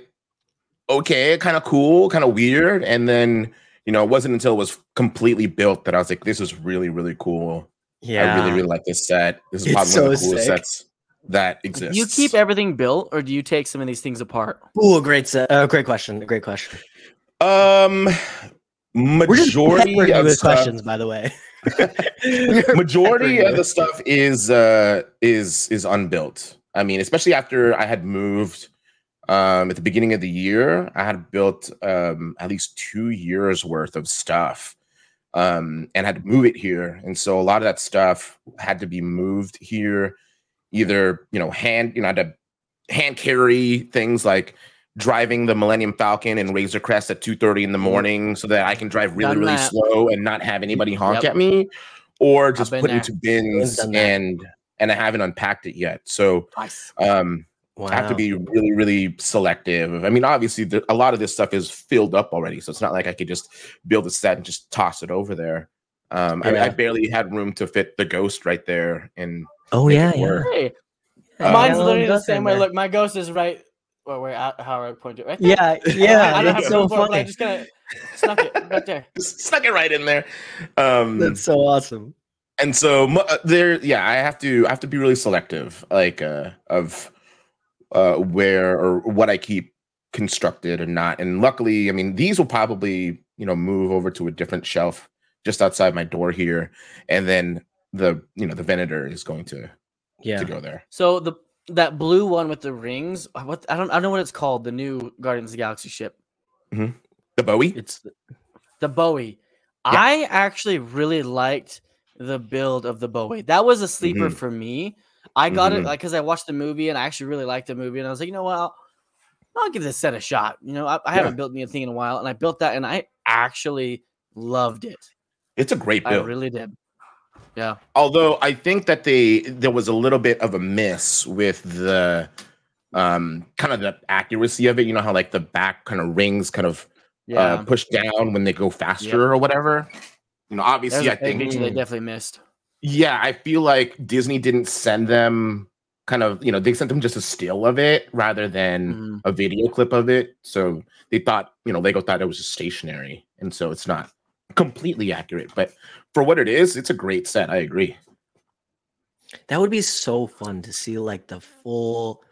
okay, kind of cool, kind of weird. And then, you know, it wasn't until it was completely built that I was like, this is really, really cool. Yeah. I really, really like this set. This is It's probably one of the coolest sick. sets that exists. Do you keep everything built, or do you take some of these things apart? Oh, great set. Uh, great question. Great question. um We're just majority of with stuff, questions, by the way. majority of the stuff is uh is is unbuilt. I mean, especially after I had moved um at the beginning of the year, I had built um at least two years worth of stuff um and had to move it here. And so a lot of that stuff had to be moved here, either you know, hand, you know, I had to hand carry things like driving the Millennium Falcon and Razor Crest at 2:30 in the morning so that I can drive really, really slow and not have anybody honk Yep. at me, or just put there. into bins and and I haven't unpacked it yet. So Twice. um I have to be really, really selective. I mean, obviously, the, a lot of this stuff is filled up already, so it's not like I could just build a set and just toss it over there. Um, I, mean, Yeah. I barely had room to fit the ghost right there, and Oh yeah, yeah. Hey, Um, mine's literally the same way. Look, my ghost is right. Well, where out how I point it right there. Yeah, yeah. I don't That's have so room for it, I funny. just gonna snuck it right there. just stuck it right in there. Um, That's so awesome. And so uh, there, yeah, I have to, I have to be really selective, like uh, of uh, where or what I keep constructed or not. And luckily, I mean, these will probably, you know, move over to a different shelf just outside my door here, and then the, you know, the Venator is going to Yeah. to go there. So the that blue one with the rings. uh, What I don't I don't know what it's called. The new Guardians of the Galaxy ship, The Bowie. It's the Bowie. I actually really liked the build of the Bowie. That was a sleeper Mhm. for me. I got it Mhm. like because I watched the movie and I actually really liked the movie and I was like, you know what, I'll, I'll give this set a shot. You know, I, I haven't built me a thing in a while and I built that and I actually loved it. It's a great I build. really did. Yeah. Although I think that they there was a little bit of a miss with the um kind of the accuracy of it. You know how like the back kind of rings kind of Yeah. uh, push down when they go faster or whatever. You know, obviously, There's I a big think feature they definitely missed. yeah, I feel like Disney didn't send them kind of you know they sent them just a still of it rather than Mhm. a video clip of it. So they thought you know Lego thought it was just stationary, and so it's not completely accurate. But for what it is, it's a great set. I agree. that would be so fun to see like the full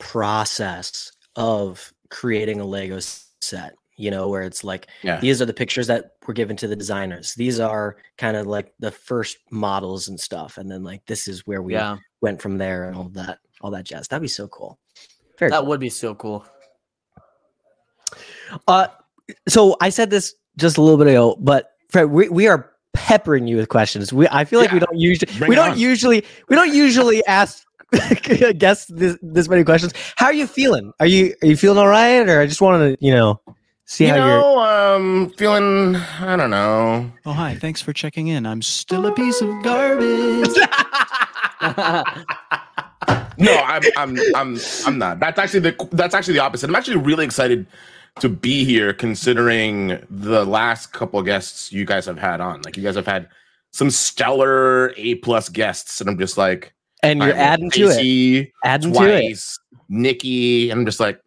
process of creating a Lego set. You know, where it's like Yeah. these are the pictures that were given to the designers. These are kind of like the first models and stuff, and then like this is where we Yeah. went from there and all that, all that jazz. That'd be so cool. Very That cool. would be so cool. Uh, so I said this just a little bit ago, but Fred, we, we are peppering you with questions. We I feel like we don't usually bring we don't on. usually we don't usually ask guests this this many questions. How are you feeling? Are you are you feeling all right, or I just wanted to you know see you how you're. um, feeling I don't know. Oh, hi. Thanks for checking in. I'm still a piece of garbage. No, I'm I'm I'm I'm not. That's actually the that's actually the opposite. I'm actually really excited to be here considering the last couple of guests you guys have had on. Like you guys have had some stellar A plus guests, and I'm just like And you're I'm adding to it, Casey adding to it. Nikki, and I'm just like,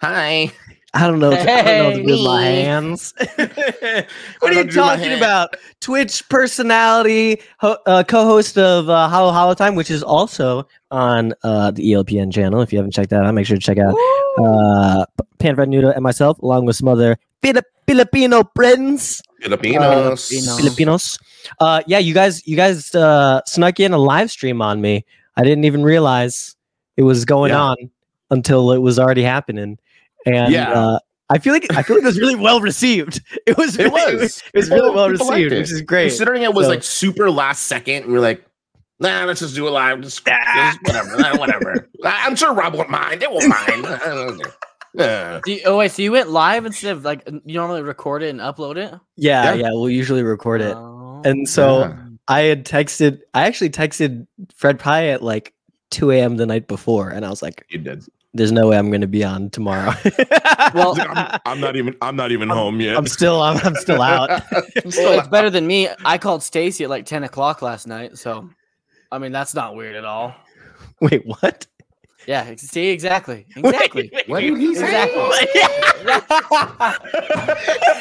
hi. I don't know. What to, I don't know what to do my hands. what are you what to do with my talking about? Twitch personality, ho- uh, co-host of uh, Halo Halo Time, which is also on uh, the ELPN channel. If you haven't checked that out, make sure to check out uh, Pan Noodoh and myself, along with some other Filip- Filipino friends. Filipinos. Filipino. Filipinos. Uh, yeah, you guys, you guys uh, snuck in a live stream on me. I didn't even realize it was going Yeah. on until it was already happening. And Yeah. uh, I feel like I feel like it was really well received. It was It really, was. it was really well received, it. which is great. Considering it was So- like super last second, and we are like, nah, let's just do it live. Just, just whatever, nah, whatever. I- I'm sure Rob won't mind. It won't mind. Yeah. You- oh wait, so you went live instead of like you normally record it and upload it? Yeah, Yeah. yeah, we'll usually record it. Oh. And so Yeah. I had texted I actually texted Fred Pye at like 2 a.m. the night before, and I was like, You did. There's no way I'm gonna be on tomorrow. Well, I'm, I'm not even. I'm not even home yet. I'm still I'm, I'm still out. I'm well, still it's better than me. I called Stacy at like ten o'clock last night, so I mean that's not weird at all. Wait, what? Yeah, see exactly, exactly. What did he say? Exactly.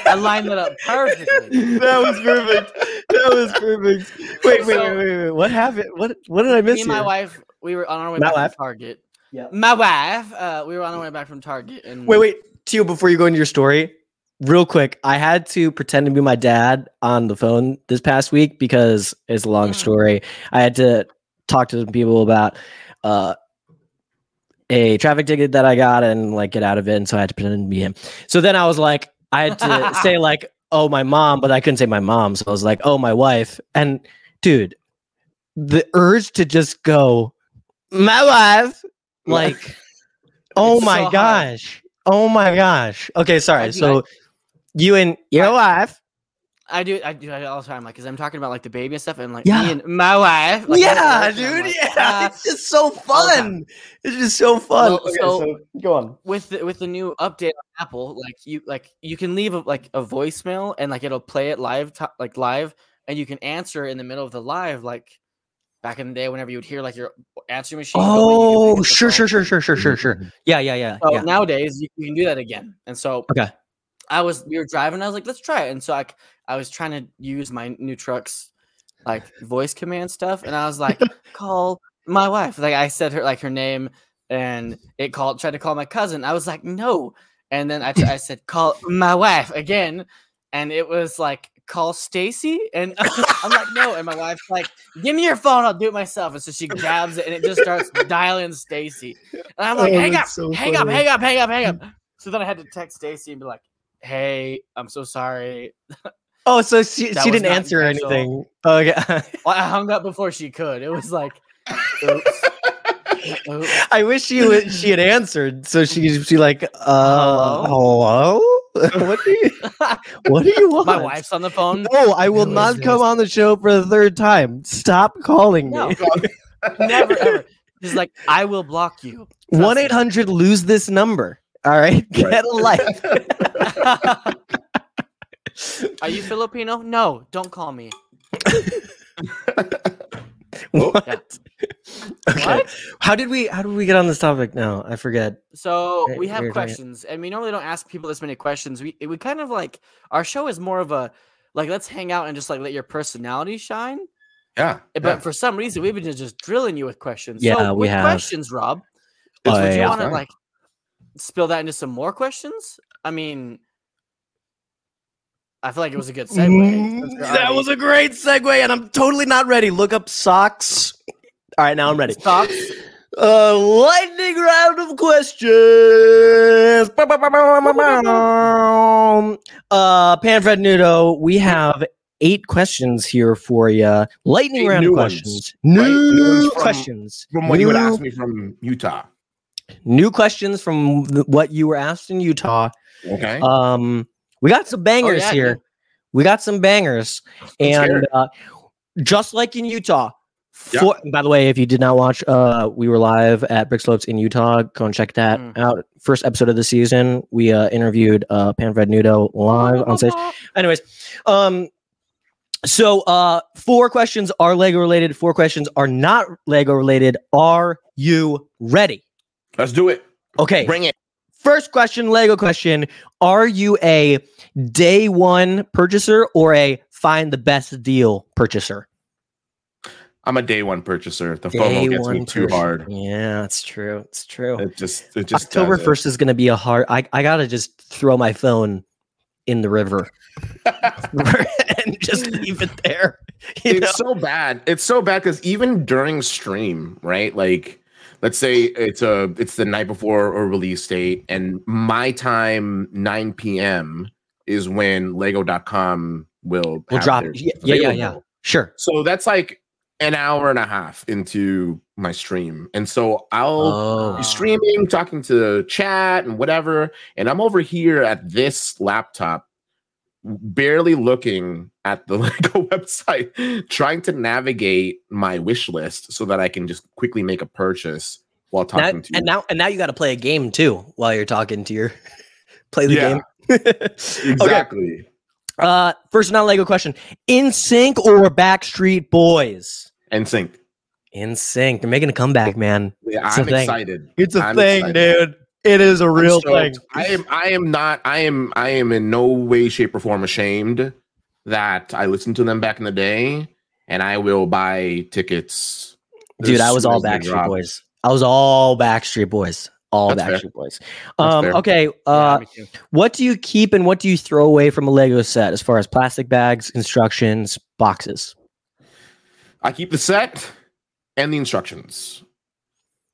I lined it up perfectly. that was perfect. That was perfect. Wait, wait, So- wait, wait, wait. What happened? What what did I miss Me and my wife, we were on our way My back wife? from Target. Yeah. My wife, uh, we were on our way back from Target, and Wait, wait. Tio, before you go into your story, real quick, I had to pretend to be my dad on the phone this past week because it's a long Mm. story. I had to talk to some people about uh a traffic ticket that I got and like get out of it, and so I had to pretend to be him. So then I was like, I had to say like, oh my mom, but I couldn't say my mom, so I was like, oh my wife, and dude, the urge to just go, my wife, like, oh my so hard. gosh, oh my gosh. Okay, sorry. Do- So you and your wife, I do, I do it all the time, like, because I'm talking about like the baby and stuff, and like Yeah. me and my wife. Like, yeah, and dude, like, yeah, uh, it's just so fun. It's just so fun. Well, okay, so- so go on. with the, with the new update on Apple, like you like you can leave a, like a voicemail and like it'll play it live, to, like live, and you can answer in the middle of the live, like back in the day whenever you would hear like your answering machine. going, you can oh, pick Oh, sure, sure, sure, sure, sure, sure, sure. Yeah, yeah, yeah, So yeah. nowadays you, you can do that again, and so Okay. I was we were driving. I was like, let's try it, and so I I was trying to use my new truck's like voice command stuff, and I was like, call my wife. Like I said her like her name, and it called tried to call my cousin. I was like, no, and then I, t- I said call my wife again, and it was like call Stacy, and I'm like no, and my wife's like, give me your phone, I'll do it myself, and so she grabs it and it just starts dialing Stacy, and I'm like, Oh, hang up, so hang up, funny. hang up, hang up, hang up. So then I had to text Stacy and be like, hey, I'm so sorry. Oh, so she, That she didn't answer intentional. anything. Okay. Well, I hung up before she could. It was like, oops. Oops. I wish she would she had answered. So she she like, uh hello? what do you what do you want? My wife's on the phone. No, I will Who is not come on the show for the third time. Stop calling No, me. never ever. She's like, I will block you. Trust One eight hundred lose this number. All right, get a life. Are you Filipino? No, don't call me. what? Okay. What? How did we how did we get on this topic now? I forget. So we have we were talking- questions, and we normally don't ask people this many questions. We we kind of like our show is more of a like let's hang out and just like let your personality shine. yeah, eh, But yeah. for some reason, we've been just drilling you with questions. Yeah, so we with have. questions, Rob. Oh, would you yeah. want to like spill that into some more questions? I mean, I feel like it was a good segue. since we're Mm, that was a great segue, and I'm totally not ready. Look up socks. All right, now I'm ready. Socks. Uh, lightning round of questions. Uh, Pan Fred Noodoh, we have eight questions here for you. Lightning Eight round new of ones, questions. right? New New from- questions. From what you would ask me from Utah. New questions from th- what you were asked in Utah. Okay. Um, we got some bangers yeah, here. yeah. We got some bangers, and uh, just like in Utah. Yeah. For, by the way, if you did not watch, uh, we were live at Brick Slopes in Utah. Go and check that Mm. out. First episode of the season, we uh, interviewed uh, Pan Fred Noodoh live on stage. Anyways, um, so uh, four questions are Lego related. Four questions are not Lego related. Are you ready? Let's do it. Okay. Bring it. First question, Lego question. Are you a day one purchaser or a find the best deal purchaser? I'm a day one purchaser. The Day FOMO gets me too purchaser. hard. Yeah, it's true. It's true. It just, it just October first is going to be a hard. I I gotta just throw my phone in the river and just leave it there. You know? it's so bad. It's so bad because even during stream, right? Like, let's say it's a it's the night before a release date, and my time 9 p.m. is when Lego.com will We'll drop- yeah, yeah, yeah, yeah. Sure. So that's like an hour and a half into my stream, and so I'll Oh. be streaming, talking to chat and whatever. And I'm over here at this laptop, barely looking at the Lego website, trying to navigate my wish list so that I can just quickly make a purchase while Now- talking to and now and now you got to play a game too while you're talking to your play the Yeah. game. okay. exactly. Uh, first non Lego question: NSYNC or Backstreet Boys? NSYNC. In Sync. They're making a comeback, man. Yeah, It's a I'm thing. excited. It's a I'm thing, excited. dude. It is a I'm real stoked. thing. I am I am not I am I am in no way, shape, or form ashamed that I listened to them back in the day and I will buy tickets. Dude, I was all Backstreet drop. Boys. I was all Backstreet Boys. All That's fair. Backstreet Boys. Um, okay. Uh, me too. what do you keep and what do you throw away from a Lego set as far as plastic bags, instructions, boxes? I keep the set and the instructions.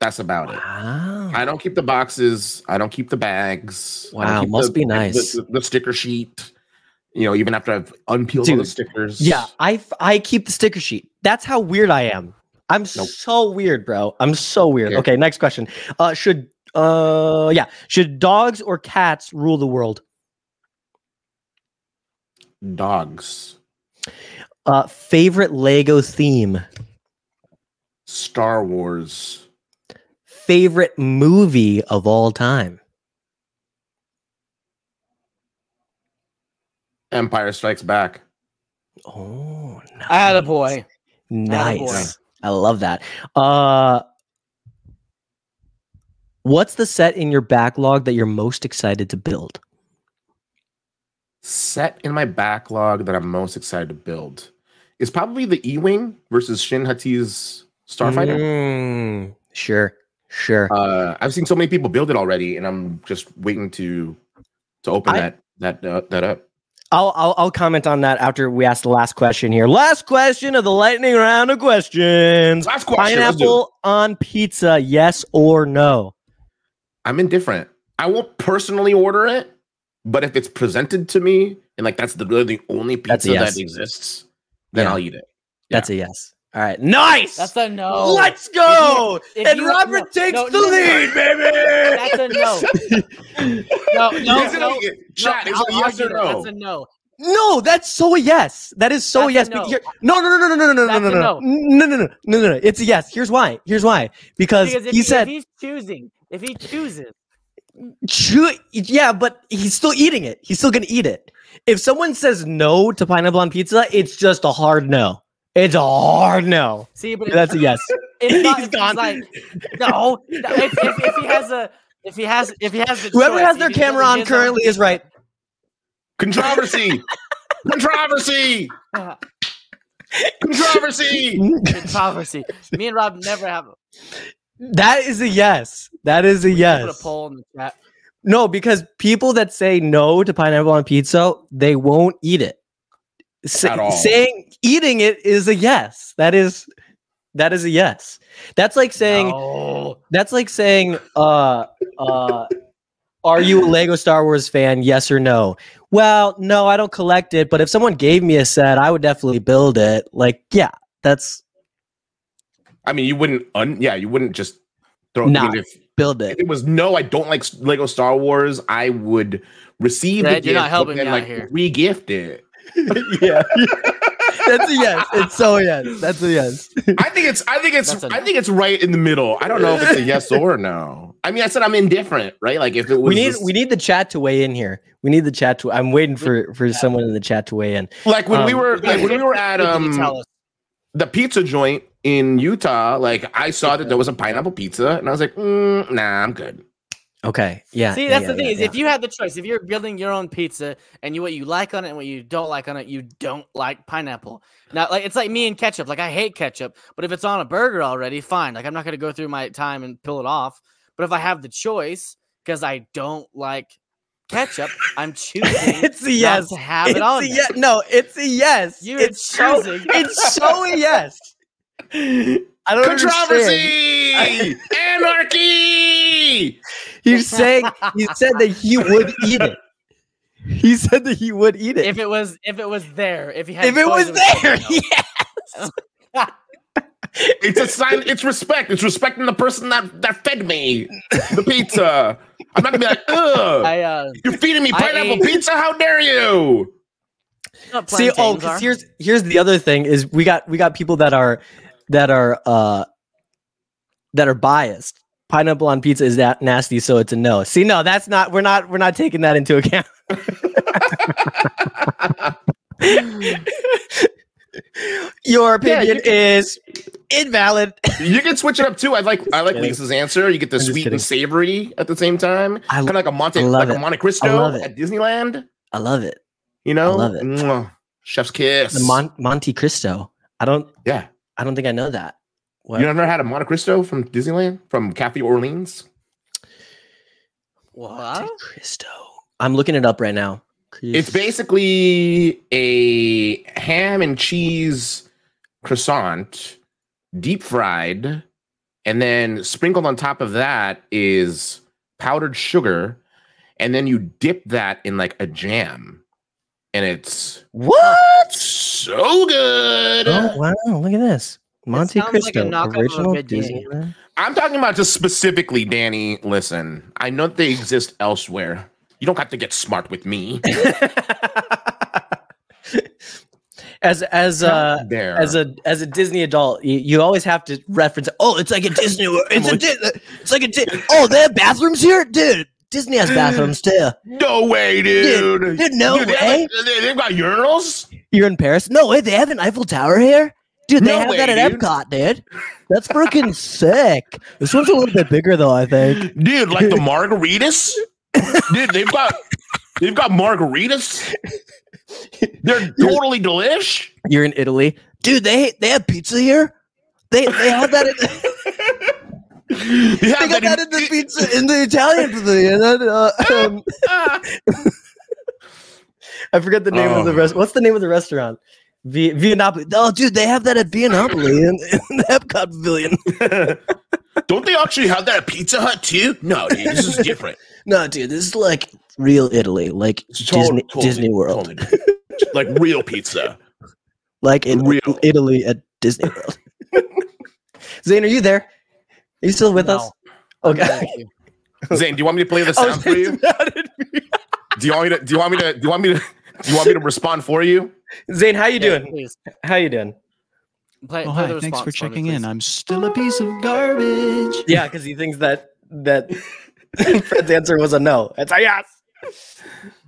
That's about it. I don't keep the boxes. I don't keep the bags. Wow, must the- be nice. The, the sticker sheet. You know, even after I've unpeeled all the stickers. Yeah, I I keep the sticker sheet. That's how weird I am. I'm Nope. so weird, bro. I'm so weird. Yeah. Okay, next question. Uh should uh yeah, should dogs or cats rule the world? Dogs. Uh favorite Lego theme? Star Wars. Favorite movie of all time? Empire Strikes Back. Oh, I had a nice. boy. Nice. I love that. Uh What's the set in your backlog that you're most excited to build? Set in my backlog that I'm most excited to build is probably the E-wing versus Shin Hati's Starfighter. Mm, sure. Sure. Uh, I've seen so many people build it already, and I'm just waiting to to open I- that that uh, that up. I'll, I'll I'll comment on that after we ask the last question here. Last question of the lightning round of questions. Last question. let's do it. Pineapple on pizza, yes or no? I'm indifferent. I won't personally order it, but if it's presented to me and like that's the really the only pizza yes. that exists, then Yeah. I'll eat it. That's a yes. All right. Nice. That's a no. Let's go. if and you- Robert no, takes no, the no, no. lead, baby. That's a no. No, no, Is a- no. chat, is a yes or no? That's a no. No, that's so a yes. That is so a yes. That's a no. Here- no, no, no, no, no, no, no, no, That's no, a no, no. no, no, no, no, no, no. It's a yes. Here's why. Here's why. Because, Because if, he he, said, if he's choosing, if he chooses, Chew- yeah, but he's still eating it. He's still gonna eat it. If someone says no to pineapple on pizza, it's just a hard no. It's a hard no. see, but That's a yes. it's not. He's It's gone. like no. If, if, if he has a, if he has, if he has the Whoever choice, has their if he doesn't camera on currently is right. Controversy. Controversy. Controversy. controversy. Me and Rob never have. That is a yes. That is a yes. Put a yes. poll in the chat. No, because people that say no to pineapple on pizza, they won't eat it. Sa- At all. saying eating it is a yes. That is that is a yes. That's like saying No. That's like saying, uh, uh, are you a Lego Star Wars fan? Yes or no? Well, no, I don't collect it, but if someone gave me a set, I would definitely build it. Like, yeah, that's I mean, you wouldn't. Un- yeah, you wouldn't just throw. Nah. I mean, if, build if it. it was no, I don't like Lego Star Wars. I would receive Red, the you're not helping but then me out here. re-gift it. yeah, that's a yes. It's so a yes. That's a yes. I think it's. I think it's. That's a I think it's right in the middle. I don't know if it's a yes or no. I mean, I said I'm indifferent, right? Like if it was. We need just- we need the chat to weigh in here. We need the chat to. I'm waiting for for someone in the chat to weigh in. like when we um, were like when we were at What did you um the pizza joint in Utah. Like I saw that there was a pineapple pizza, and I was like, mm, nah, I'm good. Okay. Yeah. See, yeah, that's yeah, the thing yeah, is, if you had the choice, if you're building your own pizza and you what you like on it and what you don't like on it, you don't like pineapple. Now, like it's like me and ketchup. Like I hate ketchup, but if it's on a burger already, fine. Like I'm not gonna go through my time and peel it off. But if I have the choice, because I don't like ketchup, I'm choosing it's a yes. to have It's it on. a yes. No, it's a yes. You're it's so, choosing. it's so a yes. I don't understand. Controversy! Anarchy! He's saying he said that he would eat it. He said that he would eat it. if it was if it was there, if he had If it was there, no. yes. It's a sign. It's respect. It's respecting the person that that fed me the pizza. I'm not gonna be like, ugh. I uh You're feeding me pineapple ate- pizza? How dare you? See, oh, plantains 'cause are. here's here's the other thing is we got we got people that are that are uh that are biased. Pineapple on pizza is that nasty, so it's a no. See, no, that's not. We're not. We're not taking that into account. Your Yeah, opinion can- is invalid. You can switch it up too. I like I like. Lisa's answer. You get the I'm sweet and savory at the same time. I- Kind of like a Monte like a. Monte Cristo at Disneyland. I love it. You know, I love it. Mwah. Chef's kiss. The Mon- Monte Cristo. I don't. yeah, I don't think I know that. What? you never had a Monte Cristo from Disneyland from Café Orleans? what? Monte Cristo. I'm looking it up right now. It's basically a ham and cheese croissant, deep fried, and then sprinkled on top of that is powdered sugar, and then you dip that in like a jam, and it's what? so good. Oh wow! Look at this. Monte sounds like a Cristo, knockoff of a original good game. Disneyland. I'm talking about just specifically, Danny. Listen, I know they exist elsewhere. You don't have to get smart with me. as as uh there. as a as a Disney adult, you, you always have to reference. Oh, it's like a Disney. It's a Di- it's like a. Di- oh, they have bathrooms here, dude. Disney has bathrooms too. no way, dude. Dude, no Dude, they way. have- eh? they- they've got urinals. You're in Paris? No way. They have an Eiffel Tower here, dude. They No have way, that at dude. Epcot, dude. That's freaking sick. This one's a little bit bigger though. I think. Dude, like the margaritas. Dude, they've got they've got margaritas. They're totally delish. You're in Italy, dude. They they have pizza here. They they have that. In, They they got that in- in the pizza in the Italian pavilion. Uh, um, I forget the name of the Oh. rest. What's the name of the restaurant? Via, Via Napoli. Oh, dude, they have that at Via Napoli in, in the Epcot pavilion. Don't they actually have that at Pizza Hut too? No, dude, this is different. No, dude, this is like real Italy, like It's Disney totally- Disney World, totally like real pizza. like in real. Italy at Disney World. Zane, are you there? Are you still with No. us? Okay. Zane, do you want me to play the Oh, sound for you? Do you want me to? Do you want me to? Do you want me to? Do you want me to respond for you? Zane, how you Yeah, doing? please. How you doing? Play, Oh, play hi. the Thanks for response me, checking in. I'm still a piece of garbage. Yeah, because he thinks that that Fred's answer was a no. It's a yes.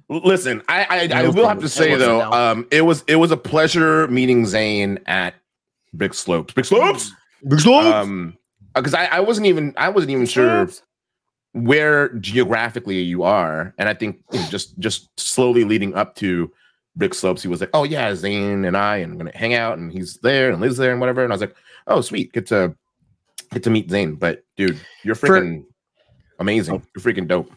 Listen, I I, I will have to say It though, no. um, it was it was a pleasure meeting Zane at Brick Slopes. Brick Slopes. Brick Slopes. Um, Uh, because I, I wasn't even I wasn't even sure where geographically you are, and I think just just slowly leading up to Brick Slopes, he was like, "Oh yeah, Zane and I, and I'm gonna hang out, and he's there, and Liz there, and whatever." And I was like, "Oh sweet, get to get to meet Zane." But dude, you're For- freaking amazing. Oh. You're freaking dope.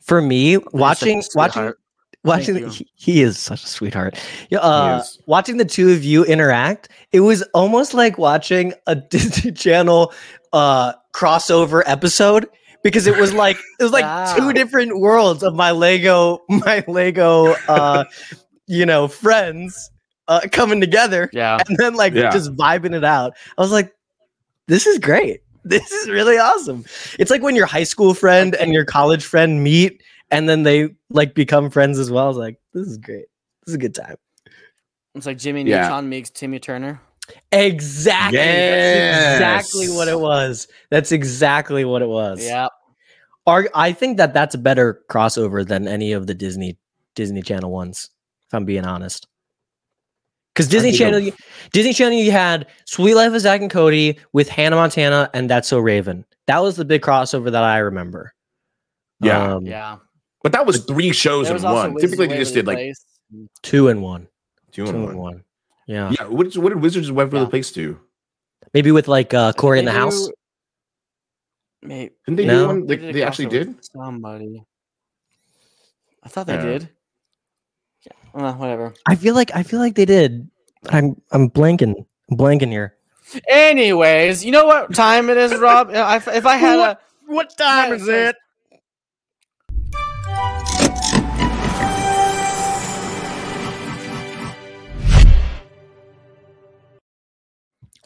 For me, You're such a watching watching sweetheart. Watching Thank he, he is such a sweetheart. Yeah, uh, is. watching the two of you interact, it was almost like watching a Disney Channel uh crossover episode because it was like it was like Wow. two different worlds of my Lego my Lego uh you know friends uh coming together Yeah. and then like Yeah. just vibing it out. I was like, this is great. This is really awesome. It's like when your high school friend and your college friend meet and then they like become friends as well. I was like, this is great. This is a good time. It's like Jimmy Yeah. Neutron meets Timmy Turner. Exactly. Yes. That's exactly what it was. That's exactly what it was. Yeah. Ar- I think that that's a better crossover than any of the Disney Disney Channel ones. If I'm being honest, because Disney Channel, you- Disney Channel, you had Suite Life of Zack and Cody with Hannah Montana and That's So Raven. That was the big crossover that I remember. Yeah. Um, Yeah. But that was three shows There in one. Typically, they just did like Place. two and one. two Two in and one. one. Yeah. Yeah. What, did- what did Wizards of Waverly Yeah. Place do? Maybe with like uh, Cory in the house. do- May- Didn't they No. do one? They, did they actually did. Somebody. I thought they Yeah. did. Yeah. Uh, whatever. I feel like I feel like they did. but I'm I'm blanking. I'm blanking here. Anyways, you know what time it is, Rob? If, if I had a What time is it?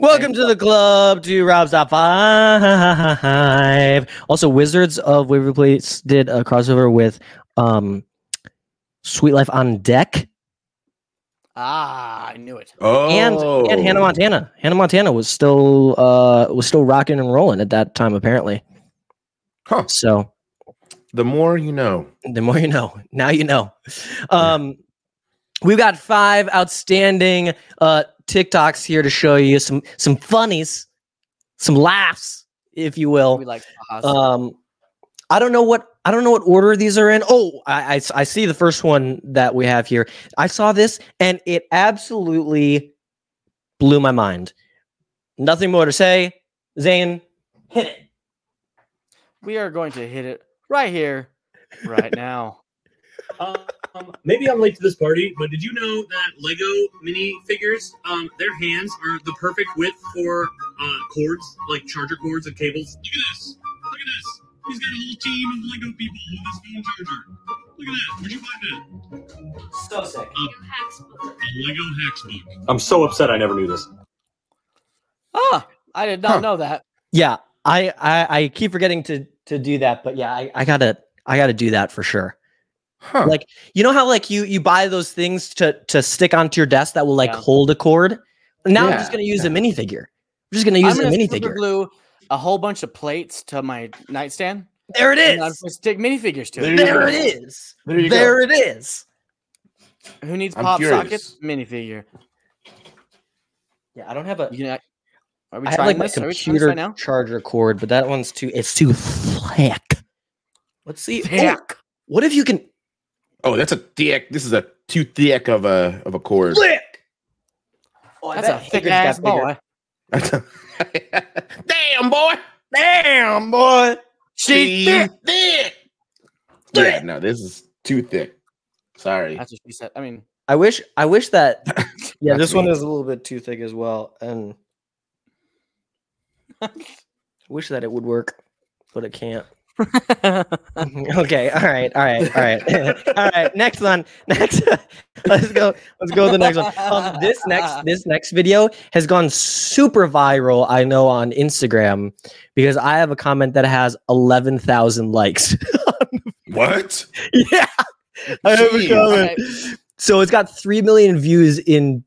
Welcome to the club to Rob's Top Five. Also, Wizards of Waverly Place did a crossover with um, Suite Life on Deck ah, I knew it. Oh, and and Hannah Montana. Hannah Montana was still uh was still rocking and rolling at that time apparently. Huh. So The more you know. the more you know. Now you know. Um, we've got five outstanding uh TikToks here to show you some some funnies, some laughs, if you will. We like Um, I don't know what I don't know what order these are in. Oh, I, I I see the first one that we have here. I saw this and it absolutely blew my mind. Nothing more to say. Zane, hit it. we are going to hit it right here, right now. Um, maybe I'm late to this party, but did you know that Lego mini figures, um, their hands are the perfect width for uh, cords, like charger cords and cables? Look at this! Look at this! He's got a whole team of Lego people with his phone charger. Look at that! Where'd you find that? So sick. A Lego hacks book. I'm so upset I never knew this. Ah, I did not Huh. know that. Yeah, I, I I keep forgetting to to do that, but yeah, I, I gotta I gotta do that for sure. Huh. Like you know how like you you buy those things to to stick onto your desk that will like Yeah. hold a cord. Now I'm just gonna use a minifigure. I'm just gonna use I'm a gonna minifigure. super glue a whole bunch of plates to my nightstand. There it is. And I'm is. going to stick minifigures to There it. you There it is. there you go. There it is. Who needs I'm pop curious. sockets? Minifigure. Yeah, I don't have a. You can, are we I have trying like my this? Are we trying this computer right now? charger cord, but that one's too. It's too thick. Let's see. Oh, what if you can Oh, that's a thick. This is a too thick of a of a cord. thick? Oh, I That's bet a thick Hagrid's got ass bigger. boy. Damn boy. Damn boy. She Too thick. thick. Yeah, no, this is too thick. Sorry. That's what she said. I mean, I wish. I wish that. Yeah, That's this one is a little bit too thick as well, and wish that it would work, but it can't. okay, all right, all right, all right, all right. Next one, next. let's go. Let's go to the next one. Um, this next, this next video has gone super viral. I know on Instagram because I have a comment that has eleven thousand likes. What? yeah, I have a Jeez. comment. So it's got three million views in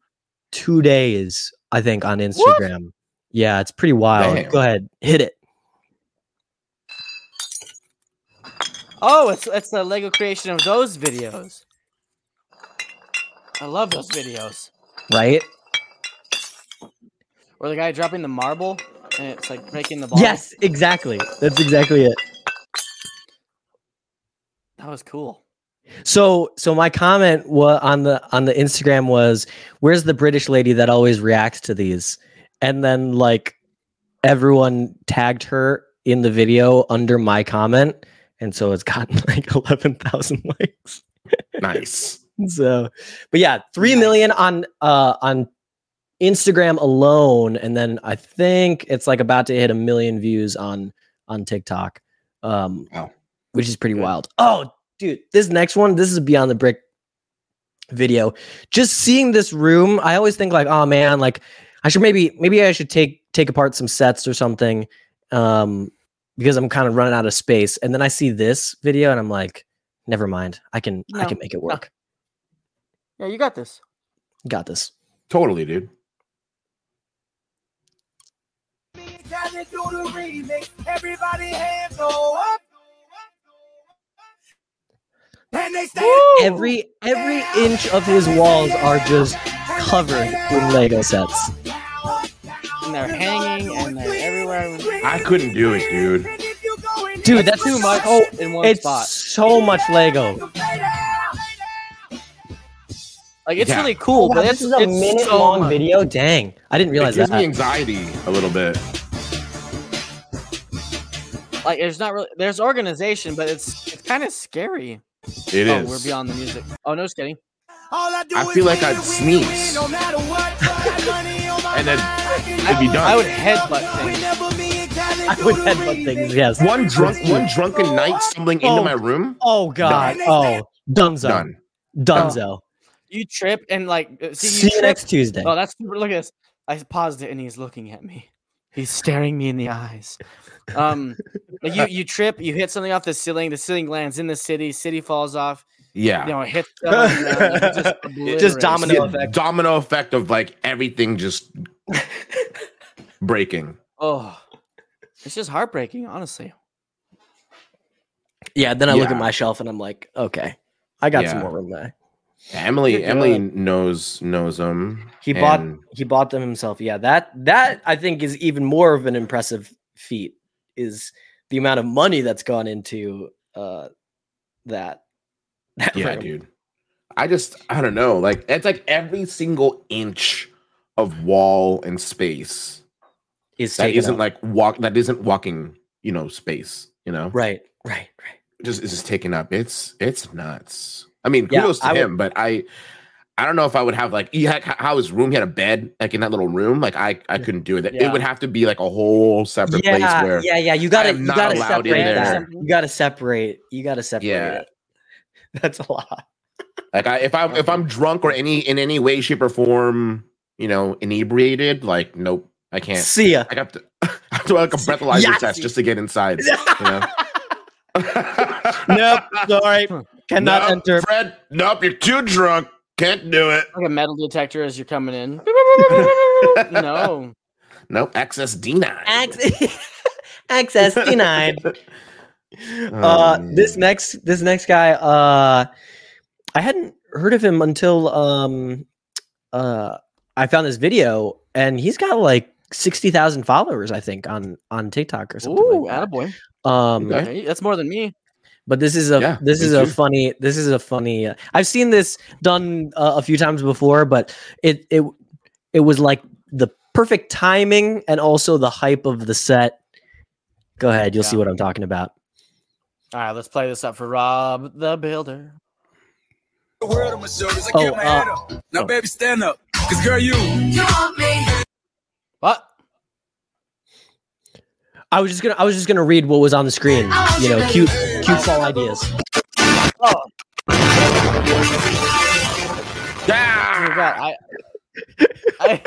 two days, I think, on Instagram. Yeah, it's pretty wild. Damn. Go ahead, hit it. oh, it's it's the Lego creation of those videos. I love those videos. Right? Or the guy dropping the marble and it's like breaking the ball. Yes, exactly. That's exactly it. that was cool. So, so my comment wa- on the on the Instagram was, "Where's the British lady that always reacts to these?" And then like everyone tagged her in the video under my comment, and so it's gotten like eleven thousand likes. Nice. So, but yeah, three million on uh on Instagram alone, and then I think it's like about to hit a million views on on TikTok. Um, Wow. which is pretty Good. wild. Oh, dude, this next one, this is beyond the brick video. Just seeing this room, I always think like, oh man, like I should maybe maybe I should take take apart some sets or something, um, because I'm kind of running out of space. And then I see this video, and I'm like, never mind, I can I can make it work. Yeah, you got this. Got this. Totally, dude. Got to do the remix. Everybody hands go up. And they stand. Every every inch of his walls are just covered in Lego sets. And they're hanging and they're everywhere. I couldn't do it, dude. Dude, that's too much Oh, in one it's spot. so much Lego. Like it's Yeah. really cool, oh, but Wow, it's, this is a it's minute so long much. video. Dang, I didn't It realize gives me that. anxiety a little bit. Like there's not really there's organization, but it's it's kind of scary. It oh, is. we're beyond the music. Oh no, just kidding. All I, do I is feel like I'd and win and sneeze. no matter what. Got money on my And then mind, it'd be done. I would headbutt things. I would headbutt things. Yes. one drunk, one drunken night stumbling into Oh. my room. Oh God. Oh, Dunzo. Done. Dunzo. You trip and like uh, see, See you trip- next Tuesday. Oh, that's look at this. I paused it and he's looking at me. He's staring me in the eyes. Um, you you trip, you hit something off the ceiling. The ceiling lands in the city. City falls off. Yeah. You know, it hits. someone, you just, Just domino Yeah, effect. domino effect of like everything just breaking. Oh, it's just heartbreaking, honestly. Yeah. Then I look at Yeah. my shelf and I'm like, okay, I got some more room there. Emily, Emily knows knows them. He bought he bought them himself. Yeah, that that I think is even more of an impressive feat is the amount of money that's gone into uh that. Yeah, dude. I just I don't know. Like it's like every single inch of wall and space Is that isn't up. like walk that isn't walking, you know, space, you know. right, right, right. Just is just taken up. It's it's nuts. I mean, Yeah, kudos to I would- him, but I I don't know if I would have like he had how his room he had a bed like in that little room. Like I I couldn't do it. It would have to be like a whole separate place Yeah, where yeah, yeah. You gotta you not gotta allowed in separate. You gotta separate. You gotta separate Yeah. it. That's a lot. Like I, if I'm if I'm drunk or any in any way, shape, or form, you know, inebriated, like nope, I can't. See ya. I have to, I have to like a breathalyzer Yes. test just to get inside. You know? nope. Sorry. Cannot Nope, enter. Fred. Nope, you're too drunk. Can't do it. Like a metal detector as you're coming in. no. Nope, access denied. Access, access denied. Oh, uh man. this next this next guy uh i hadn't heard of him until um uh i found this video and he's got like 60,000 followers i think on on tiktok or something Ooh, like attaboy. that. um Okay. Okay, That's more than me. but this is a Yeah, this me is a funny this is a funny uh, i've seen this done uh, a few times before but it it it was like the perfect timing and also the hype of the set go ahead you'll see what i'm talking about All right, let's play this up for Rob the Builder. The world on my shoulders. I Oh, kept my uh, head up. Now, oh. baby, stand up. Cause, girl, you. What? I was just gonna I was just gonna read what was on the screen. You know, cute cute fall ideas. Oh, Ah! oh my God, I, I,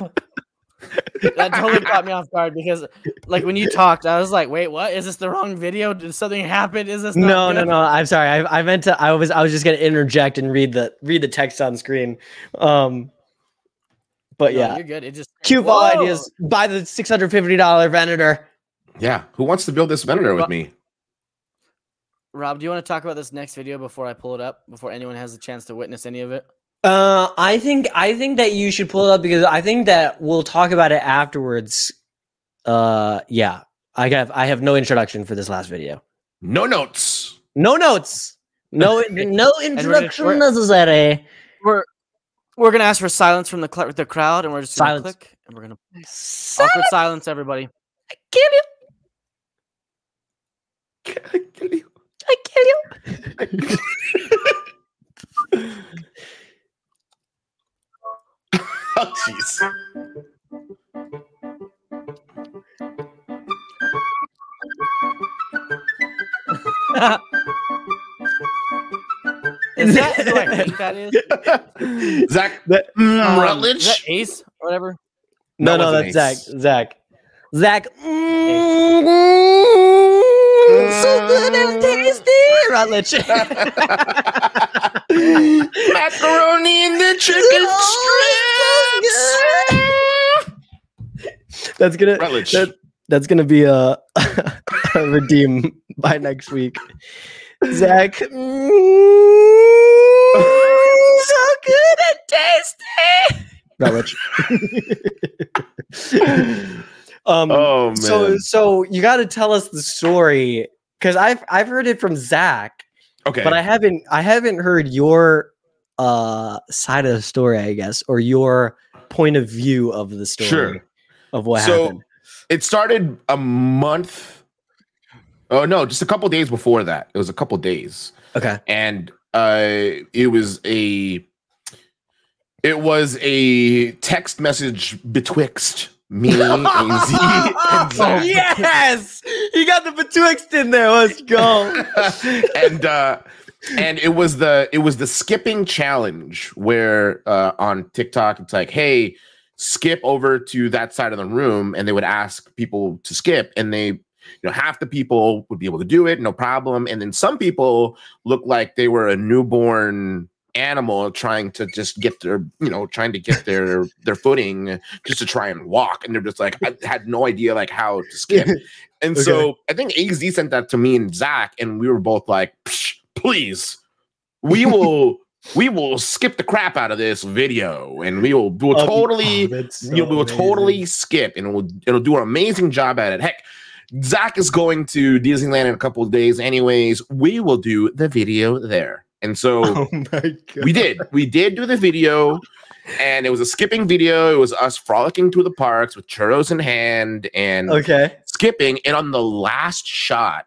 that totally caught me off guard because, like, when you talked, I was like, "Wait, what? Is this the wrong video? Did something happen? Is this No, no, good?" no. I'm sorry. I, I meant to I was I was just gonna interject and read the read the text on screen. Um but No, yeah. you're good. It just Cute fall Whoa! ideas by the six hundred fifty dollar Venator. Yeah, who wants to build this vendor with me? Rob, do you want to talk about this next video before I pull it up? Before anyone has a chance to witness any of it? Uh I think I think that you should pull it up because I think that we'll talk about it afterwards. Uh yeah. I have I have no introduction for this last video. No notes. No notes. No no introduction we're- necessary. We're we're gonna ask for silence from the cl- the crowd, and we're just gonna Silence. click, and we're gonna awkward silence, everybody. I kill you. I kill you. I kill you. Oh jeez. Is that who I think that is? Zach That- mm, Um, Rutledge. Is that Ace or whatever? No, That no, wasn't that's Zach. Ace. Zach. Zach. Mm, so good and tasty. Rutledge. Macaroni and the chicken strips. that's gonna that, that's gonna be a, a redeem by next week. Zach. mm, so good and tasty. Rutledge. um, oh man. So so you got to tell us the story because I've I've heard it from Zach, okay. but I haven't I haven't heard your uh side of the story, I guess, or your point of view of the story Sure. of what So- happened. it started a month. Oh no, just a couple days before that. It was a couple days. Okay. and uh it was a it was a text message betwixt me, AZ, and Zach. yes, you got the betwixt in there. Let's go. and uh and it was the it was the skipping challenge where uh on TikTok it's like, hey, skip over to that side of the room, and they would ask people to skip, and they you know half the people would be able to do it, no problem, and then some people look like they were a newborn animal trying to just get their you know trying to get their their footing just to try and walk and they're just like i had no idea like how to skip and Okay. so i think az sent that to me and zach and we were both like "Psh, please we will we will skip the crap out of this video and we will we'll Um, totally oh, that's you know, we will so totally skip and it'll it'll do an amazing job at it. Heck, Zach is going to Disneyland in a couple of days, anyways. We will do the video there. And so Oh my god. we did. We did do the video, and it was a skipping video. It was us frolicking through the parks with churros in hand and Okay. skipping. And on the last shot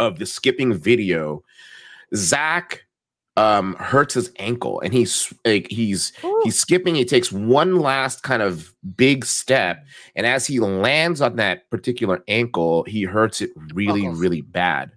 of the skipping video, Zach um hurts his ankle and he's like he's he's skipping he takes one last kind of big step and as he lands on that particular ankle he hurts it really Buckles. really bad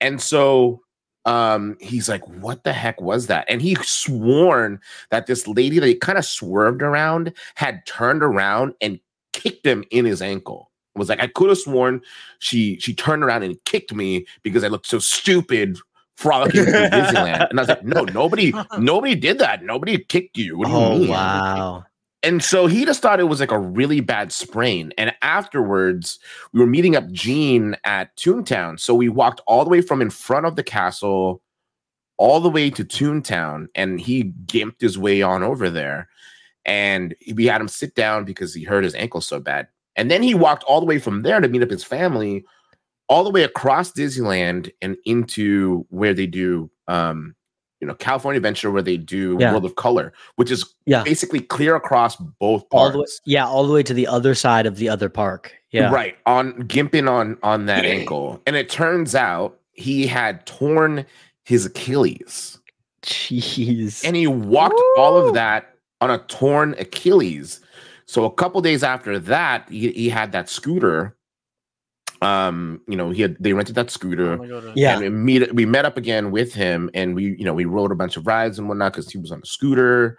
and so um he's like what the heck was that? And he sworn that this lady that he kind of swerved around had turned around and kicked him in his ankle. It was like i could have sworn she she turned around and kicked me because i looked so stupid frolicking through disneyland. And i was like no nobody nobody did that. Nobody kicked you. What do you Oh mean? wow. And so he just thought it was like a really bad sprain. And afterwards, we were meeting up Gene at Toontown. So we walked all the way from in front of the castle all the way to Toontown, and he gimped his way on over there. And we had him sit down because he hurt his ankle so bad. And then he walked all the way from there to meet up his family, all the way across Disneyland and into where they do um you know California Adventure where they do Yeah. World of Color, which is Yeah. basically clear across both All parts. the way, yeah, all the way to the other side of the other park. Yeah. Right. On gimping on on that ankle. And it turns out he had torn his Achilles. Jeez. And he walked all of that on a torn Achilles. So a couple days after that, he, he had that scooter. Um, you know, he had they rented that scooter. I'm gonna yeah. And we meet we met up again with him and we, you know, we rode a bunch of rides and whatnot because he was on a scooter.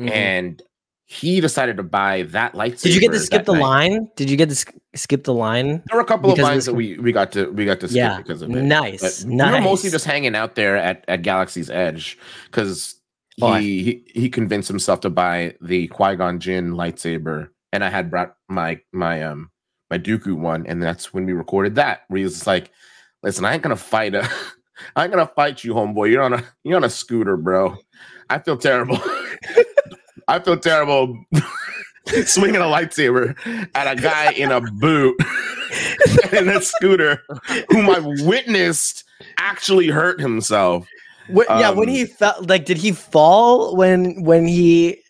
Mhm. And he decided to buy that lightsaber. Did you get to skip the night. line? Did you get to sk- skip the line? There were a couple Because of lines was that we, we got to we got to skip Yeah. because of it. Nice. But nice. We were mostly just hanging out there at, at Galaxy's Edge because he, Oh, I- he he convinced himself to buy the Qui Gon Jinn lightsaber, and I had brought my my um my Dooku one, and that's when we recorded that. Where he was just like, "Listen, I ain't gonna fight a, I ain't gonna fight you, homeboy. You're on a you're on a scooter, bro. I feel terrible. I feel terrible." Swinging a lightsaber at a guy in a boot in a scooter whom I witnessed actually hurt himself. Wh- yeah, when um, he felt like, did he fall when when he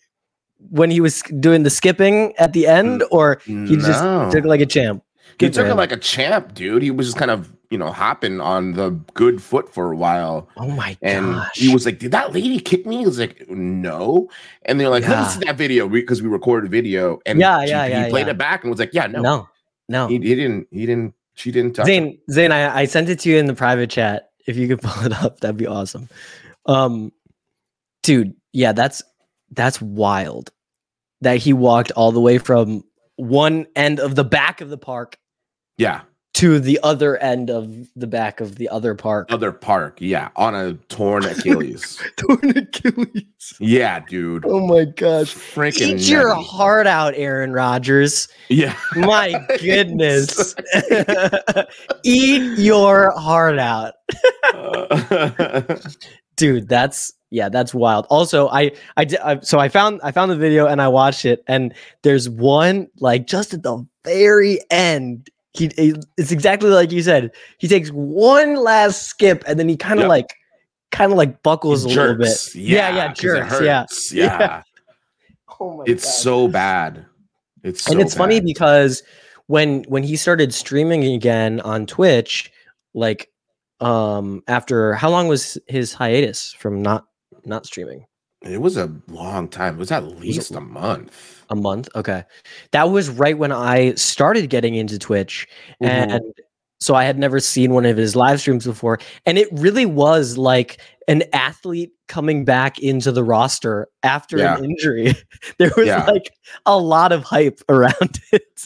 when he was doing the skipping at the end, or he just No. took it like a champ? he Good for took it like a champ, dude. He was just kind of, you know, hopping on the good foot for a while. Oh my And gosh! he was like, Did that lady kick me? He was like, No. And they're like, Let me see that video because we recorded video. And Yeah, she- yeah, he yeah, played yeah. it back and was like, Yeah, no. no, no. He, he didn't, he didn't, she didn't touch him. Zane, Zane, I, I sent it to you in the private chat. If you could pull it up, that'd be awesome. Um, dude, yeah, that's that's wild. That he walked all the way from one end of the back of the park Yeah. to the other end of the back of the other park. Other park. Yeah. On a torn Achilles. Torn Achilles. yeah, dude. Oh my gosh. Freaking Eat your nutty. heart out, Aaron Rodgers. Yeah. My goodness. Eat your heart out. dude that's yeah that's wild also i i did I, so i found i found the video and i watched it and there's one like just at the very end he, he- it's exactly like you said he takes one last skip and then he kind of Yep. like kind of like buckles a little bit Jerks. yeah yeah 'cause it jerks yeah hurts. Yeah. oh my It's God. so bad. It's so and it's funny because when when he started streaming again on twitch like um after how long was his hiatus from not not streaming It was a long time. It was at least a month. A month. Okay. That was right when I started getting into Twitch. Mhm. And so I had never seen one of his live streams before. And it really was like an athlete coming back into the roster after Yeah. an injury. there was Yeah. like a lot of hype around it.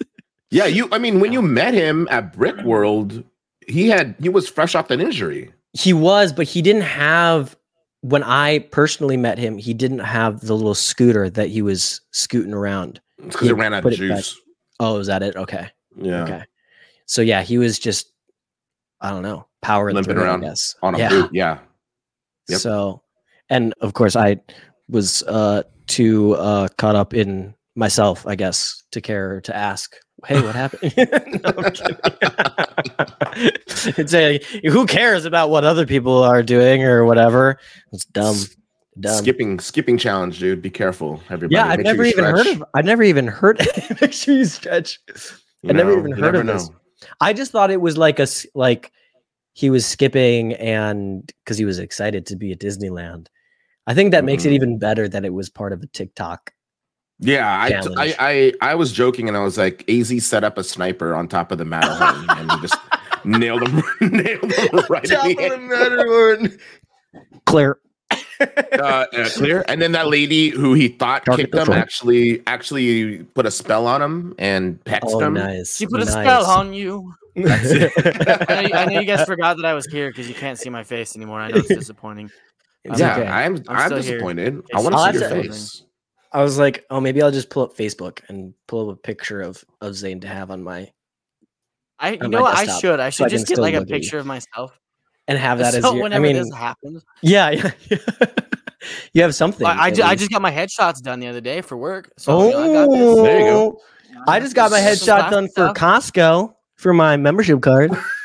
Yeah, you. I mean, when you met him at Brick World, he had he was fresh off an injury. He was, but he didn't have when I personally met him, he didn't have the little scooter that he was scooting around. because it ran out of juice. Oh, is that it? Okay. Yeah, Okay. So yeah, he was just I don't know, power Limping around yes. on a yeah. boot. Yeah, Yep. So and of course I was uh too uh caught up in myself, I guess, to care to ask, hey, what happened? No, it's a, who cares about what other people are doing or whatever? It's dumb. Dumb. skipping skipping challenge, dude. Be careful, everybody. yeah, I've Make sure never you even heard of I've never even heard make sure you stretch. I never even heard never of this. I just thought it was like a like he was skipping and because he was excited to be at Disneyland. I think that makes it Mhm. even better that it was part of a TikTok. Yeah, I. I I I was joking and I was like, AZ set up a sniper on top of the Matterhorn and he just nailed him, nailed him right in the head. Matterhorn. Clear. uh, uh, clear. And then that lady who he thought Target kicked him control. actually actually put a spell on him and pecked Oh, him. nice. She put a spell on you. That's it. I know, you, I know you guys forgot that I was here because you can't see my face anymore. I know it's disappointing. It's yeah, okay. I'm I'm I'm, still here. disappointed. I want to see your have to- face. I was like, oh, maybe I'll just pull up Facebook and pull up a picture of of Zane to have on my I you On know what I should I should can just get like a look at you. picture of myself. and have that as so your. I mean, this happens, yeah, yeah. yeah. you have something. I, I, ju- I just got my headshots done the other day for work. So you I got this. Oh, There you go. Oh, I just got my This headshot done for stuff. Costco for my membership card.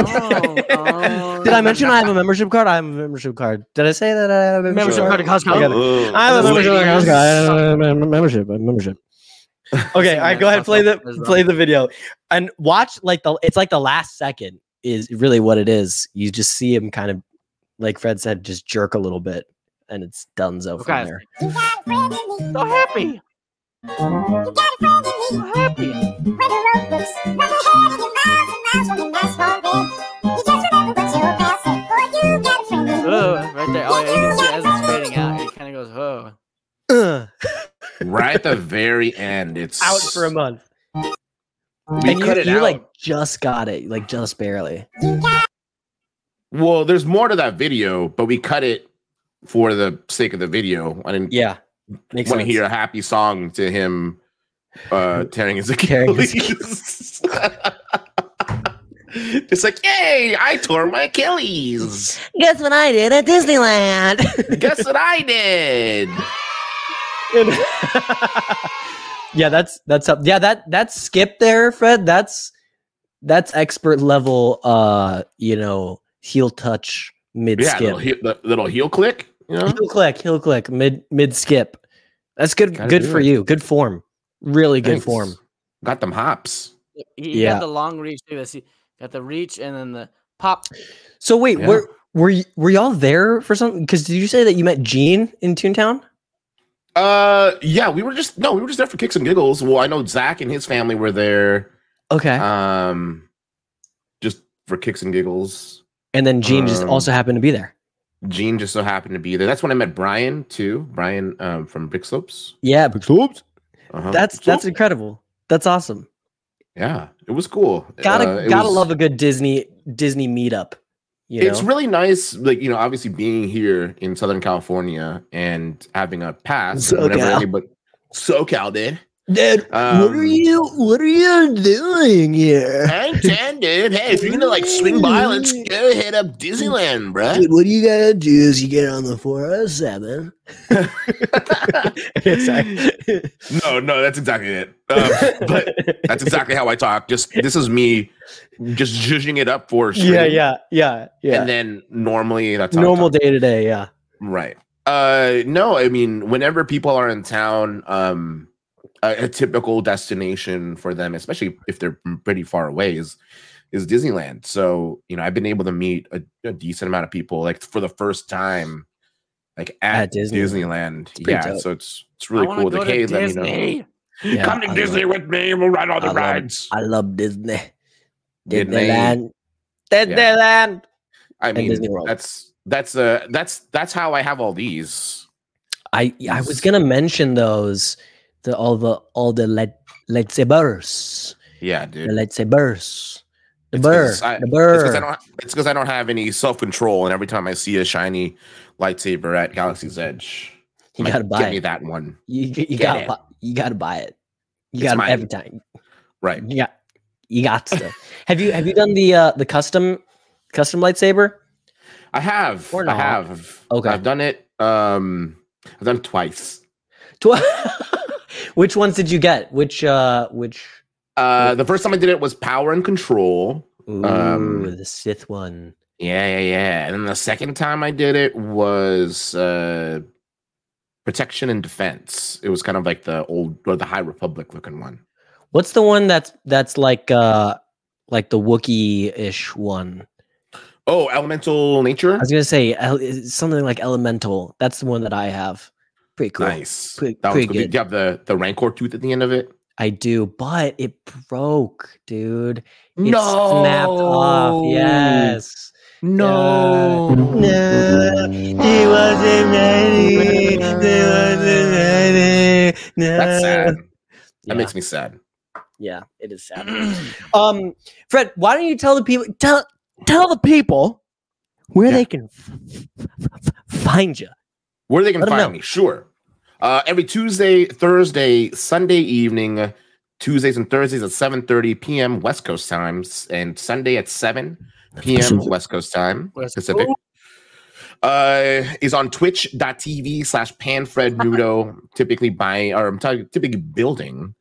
Oh, oh. Did I oh. mention I have a membership card? I have a membership card. Did I say that I have a membership, membership card to I got it. Costco? Ugh. I have a membership lady card. is- I have a membership. A membership. Okay, all right, go ahead. Play the play the video and watch like the. It's like the last second is really what it is. You just see him kind of, like Fred said, just jerk a little bit, and it's Dunzo from Okay. there. So happy. You got a friend in me, so happy. Oh, right there. Oh yeah, you see as it's fading out. It kind of goes, oh. Right at the very end. It's out for a month. We and you, cut it you out. like just got it, like just barely. well, there's more to that video, but we cut it for the sake of the video. I didn't Yeah, want to hear a happy song to him uh tearing his Tearing his Achilles. it's like, yay, I tore my Achilles. Guess what I did at Disneyland? Guess what I did? yeah, that's that's up. Yeah, that that skip there, Fred. That's that's expert level. Uh, you know, heel touch mid Yeah, skip, little heel, little heel click. You know? heel click, heel click, mid mid skip. That's good. Gotta good for it. you. Good form. Really good Thanks. form. Got them hops. He, he Yeah. got the long reach too. Let's see. Got the reach and then the pop. So wait, Yeah. were were y- were y'all there for something? Because did you say that you met Gene in Toontown? Uh, yeah, we were just no, we were just there for kicks and giggles. Well, I know Zach and his family were there. Okay. Um, just for kicks and giggles. and then Gene just um, also happened to be there. Gene just so happened to be there. That's when I met Brian too. Brian um, from Brick Slopes. Yeah, Brick Slopes. Uh-huh. That's So, that's incredible. That's awesome. Yeah, it was cool. Gotta Uh, gotta was- love a good Disney Disney meetup. You know? It's really nice, like you know, obviously being here in Southern California and having a pass. whenever SoCal. anybody, SoCal did. Dude, what are Um, you what are you doing here? Hey, Ten, dude. Hey, if you're gonna like swing by, let's go hit up Disneyland, bro. Dude, what you gotta do is you get on the 407. no, no, that's exactly it. Um, but that's exactly how I talk. Just this is me, just zhuzhing it up for yeah, stream. yeah, yeah, yeah. And then normally that's how Normal day to day, yeah. right? Uh, no, I mean whenever people are in town, um, a, a typical destination for them, especially if they're pretty far away, is is Disneyland. So you know, I've been able to meet a, a decent amount of people. Like for the first time, like at, At Disney. Disneyland. Yeah, dope. so it's it's really wanna cool. go Like, hey, let me know. Yeah, Come to I Disney with me. and We'll ride all the I love- rides. I love Disney. Disney. Disneyland. Disneyland. I mean, Disney World. that's that's uh that's that's how I have all these. I I was gonna mention those the all the all the light lightsabers. Yeah, The dude. lightsabers. The It's burr. I- The It's because I burr. don't. It's because I don't have any self control, and every time I see a shiny lightsaber at Galaxy's Edge, You like, gotta buy get me that one. You, you gotta it. buy, you gotta buy it. You It's gotta mine. every time. Right. You got you got to. have you have you done the uh the custom custom lightsaber? I have. Or I not. have. Okay. I've done it. Um, I've done it twice. Tw- which ones did you get? Which uh which Uh, the first time I did it was Power and Control. Ooh, Um, the Sith one. Yeah, yeah, yeah. And then the second time I did it was uh, Protection and Defense. It was kind of like the old or the High Republic looking one. What's the one that's that's like uh like the Wookiee-ish one? Oh, Elemental Nature. I was gonna say something like Elemental. That's the one that I have. Pretty cool. Nice. Pretty- that was pretty good. Did good. you have the the Rancor tooth at the end of it? I do, but it broke, dude. It snapped off. Yes. No. No, he wasn't ready. He wasn't ready. No. That's sad. That Yeah, makes me sad. yeah, it is sad. um, Fred, why don't you tell the people tell tell the people where Yeah. they can f- f- f- find you? Where they can Let 'em find know. me? Sure. Uh, every Tuesday, Thursday, Sunday evening, Tuesdays and Thursdays at 7:30 p.m. West Coast times, and Sunday at 7 p.m. West Coast time, West Pacific. Uh, is on twitch.tv slash panfred noodoh, typically by or I'm talking typically building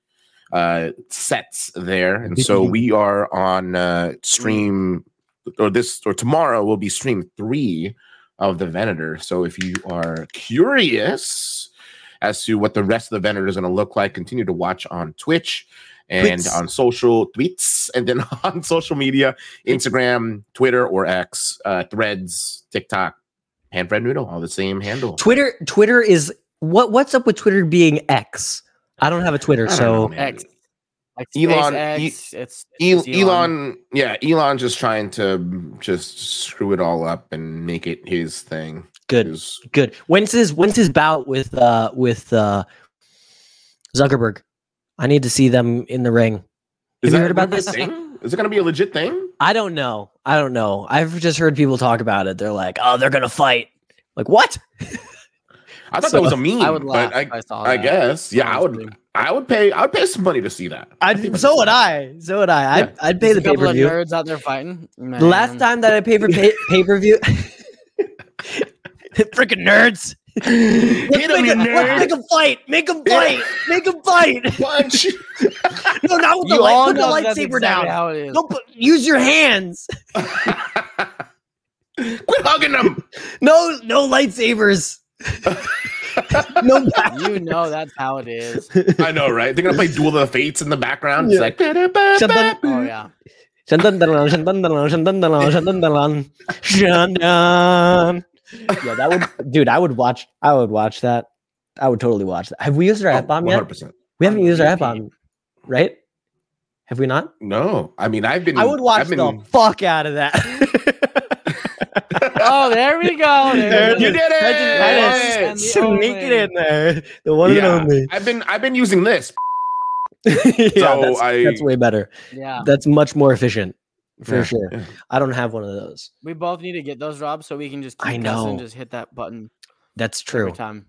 uh sets there. And so we are on uh stream or this or tomorrow will be stream three of the Venator. So if you are curious as to what the rest of the Venator is going to look like, continue to watch on Twitch and Tweets. on social tweets and then on social media, Instagram, Twitter or X, uh, Threads, TikTok, and Fred Noodoh, all the same handle. Twitter Twitter is what what's up with Twitter being X? I don't have a Twitter, so know. X. Like Elon- SpaceX, E- it's, it's Elon. Elon, yeah, Elon just trying to just screw it all up and make it his thing. good. His- Good. When's his when's his bout with uh with uh Zuckerberg? I need to see them in the ring. Is Have you heard about gonna be a this? thing? Is it going to be a legit thing? I don't know. I don't know. I've just heard people talk about it. They're like, "Oh, they're gonna fight." Like what? I thought So, that was a meme. I would laugh but I, if I saw I guess, yeah, I would. Honestly. I would pay. I would pay some money to see that. I think so would. I. So would I. Yeah. I'd, I'd pay There's the a pay per of view. nerds out there fighting. The last time that I paid for pay pay per view, freaking nerds. Let's, Hit 'em, make you a, let's nerd. make 'em fight. Make them fight. Make them fight. Punch. No, not with the you light. Put the lightsaber exactly down. How it is. Don't put, use your hands. Quit hugging them. No, no lightsabers. No. You know that's how it is. I know, right? They're gonna play Duel of the Fates in the background. It's Yeah. like, Shut Oh yeah. Yeah, that would, dude. I would watch. I would watch that. I would totally watch that. Have we used our Oh, app bomb yet? 100%. We haven't On used our app repeat. bomb, right? Have we not? No, I mean, I've been. I would watch I've been, the fuck out of that. Oh, there we go. There You did it! Legend Yes! Legends Sneak it in there. The one and only. I've been. I've been using this. yeah, So that's, I- that's way better. Yeah, That's much more efficient for Yeah, sure. yeah. I don't have one of those. we both need to get those, Rob, so we can just. Keep I guessing, know. Just hit that button That's true. every true. time.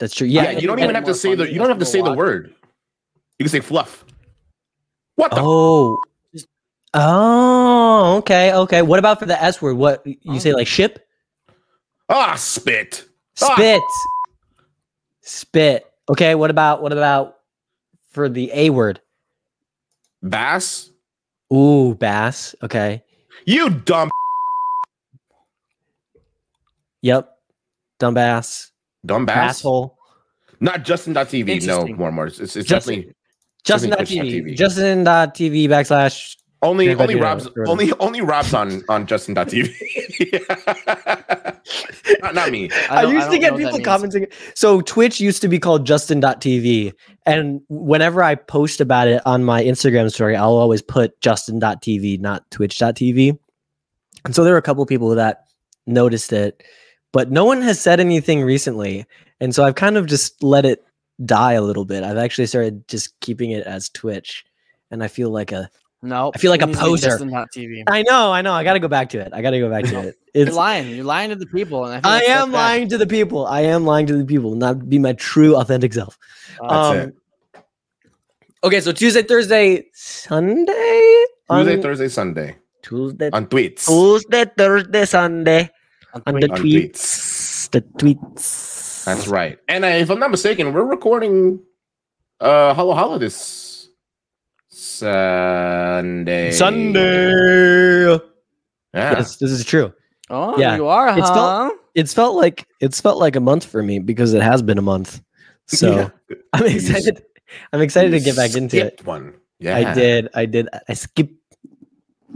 That's true. Yeah, Yeah. you don't even have to say the. You don't have to because say the word. You can say fluff. What the? Oh. Oh, okay, okay. What about for the S word? What you say like ship? Ah, spit. Ah. Spit. Spit. Okay, what about what about for the A word? Bass. Ooh, bass. Okay. You dumb Yep. Dumbass. dumb bass. Asshole. Not Justin.tv. No, more more. It's, it's Justin- definitely Justin.tv. Justin.tv. Justin.tv backslash. Only Yeah, only Rob's sure. only only Rob's on on Justin.tv. not, not me. I, don't- used to get know what that people commenting. So Twitch used to be called Justin.tv. And whenever I post about it on my Instagram story, I'll always put Justin.tv, not Twitch.tv. And so there were a couple people that noticed it, but no one has said anything recently. And so I've kind of just let it die a little bit. I've actually started just keeping it as Twitch. And I feel like a No, I feel like a poser. TV. I know, I know. I gotta go back to it. I gotta go back to it. You're It's lying. You're lying to the people. And I, feel I like that's am bad. lying to the people. I am lying to the people, not be my true authentic self. Uh, That's Um, Okay, so Tuesday, Thursday, Sunday? Tuesday, On- Thursday, Sunday Tuesday, on tweets. Tuesday, Thursday, Sunday. On the On tweets. The tweets. That's right. And uh, if I'm not mistaken, we're recording uh Halo Halo this Sunday. Sunday. Yeah. Yes, this is true. Oh, Yeah. you are, It's huh? felt- It's felt like it's felt like a month for me because it has been a month. So Yeah. I'm You excited. I'm excited to get back into it. One. Yeah. I did. I did. I skip.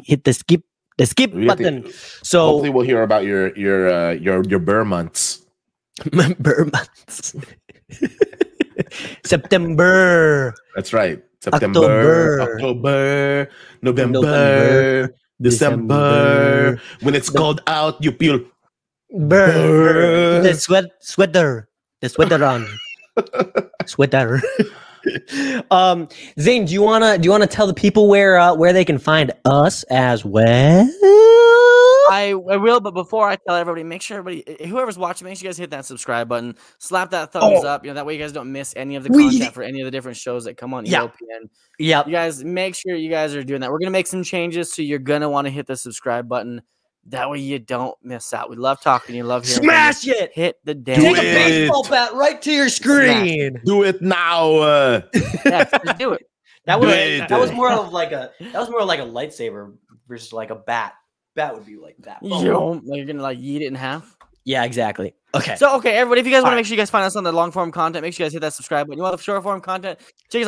Hit the skip. The skip We have to- button. So Hopefully, we'll hear about your your uh, your your burr months. September months. September. That's right. September, October. October, November, November, December. December. When it's cold out, you feel Burr. The sweat sweater. The sweater on. sweater. um Zane, do you wanna do you wanna tell the people where uh, where they can find us as well? I, I will, but before I tell everybody, make sure everybody, whoever's watching, make sure you guys hit that subscribe button, slap that thumbs Oh. up. You know that way you guys don't miss any of the We- content for any of the different shows that come on Yeah. ELPN. Yep. You guys make sure you guys are doing that. We're gonna make some changes, so you're gonna want to hit the subscribe button. That way you don't miss out. We love talking. You love hearing. from you. Smash it! Hit the damn. Take a baseball bat right to your screen. do it now. Uh, Yeah, do it. That was Do it. that was more of like a that was more like a lightsaber versus like a bat. Bat would be like that. You know, like you're gonna like eat it in half. Yeah, exactly. Okay. So okay, everybody, if you guys want to make sure you guys find us on the long form content, make sure you guys hit that subscribe button. You want the short form content? Check us